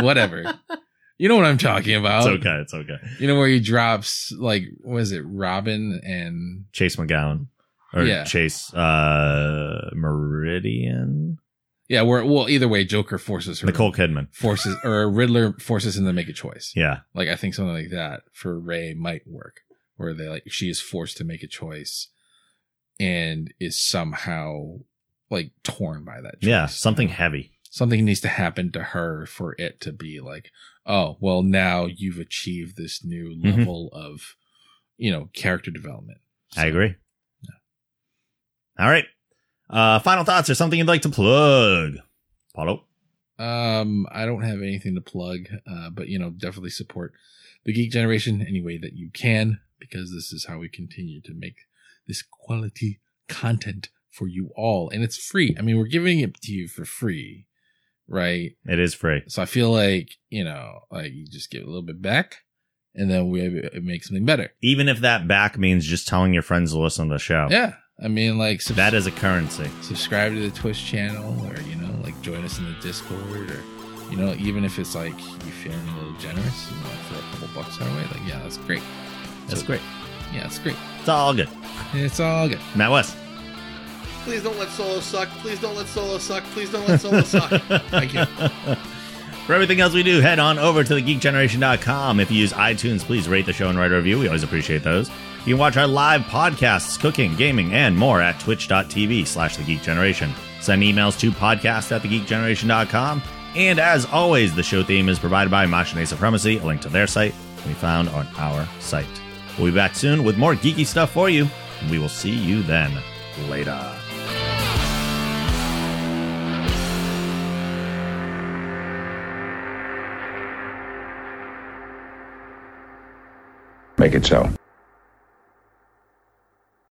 whatever. *laughs* you know what I'm talking about? It's okay. It's okay. You know where he drops like was it Robin and Chase McGowan or Yeah. Chase, uh, Meridian, yeah, where well either way, Joker forces her Nicole Kidman. forces or Riddler forces him to make a choice. Yeah. Like I think something like that for Rey might work, where they like she is forced to make a choice and is somehow like torn by that choice. Yeah. Something heavy. Something needs to happen to her for it to be like, oh, well, now you've achieved this new Mhm. level of, you know, character development. I So, agree. All right. Uh, final thoughts or something you'd like to plug? Paulo? Um, I don't have anything to plug, uh, but you know, definitely support the Geek Generation any way that you can, because this is how we continue to make this quality content for you all, and it's free. I mean, we're giving it to you for free, right? It is free. So I feel like you know, like you just give a little bit back, and then we it makes something better. Even if that back means just telling your friends to listen to the show. Yeah, I mean, like That is a currency. subscribe to the Twitch channel or, you know, like join us in the Discord or, you know, even if it's like you feeling a little generous and like throw a couple bucks our way, like, yeah, that's great. That's So- great. Yeah, it's great. It's all good. It's all good. Matt West. Please don't let Solo suck. Please don't let Solo suck. Please don't let Solo suck. *laughs* Thank you. For everything else we do, head on over to thegeekgeneration.com. If you use iTunes, please rate the show and write a review. We always appreciate those. You can watch our live podcasts, cooking, gaming, and more at twitch.tv slash thegeekgeneration. Send emails to podcast at thegeekgeneration.com. And as always, the show theme is provided by Machine Supremacy. A link to their site can be found on our site. We'll be back soon with more geeky stuff for you, and we will see you then. Later. Make it so.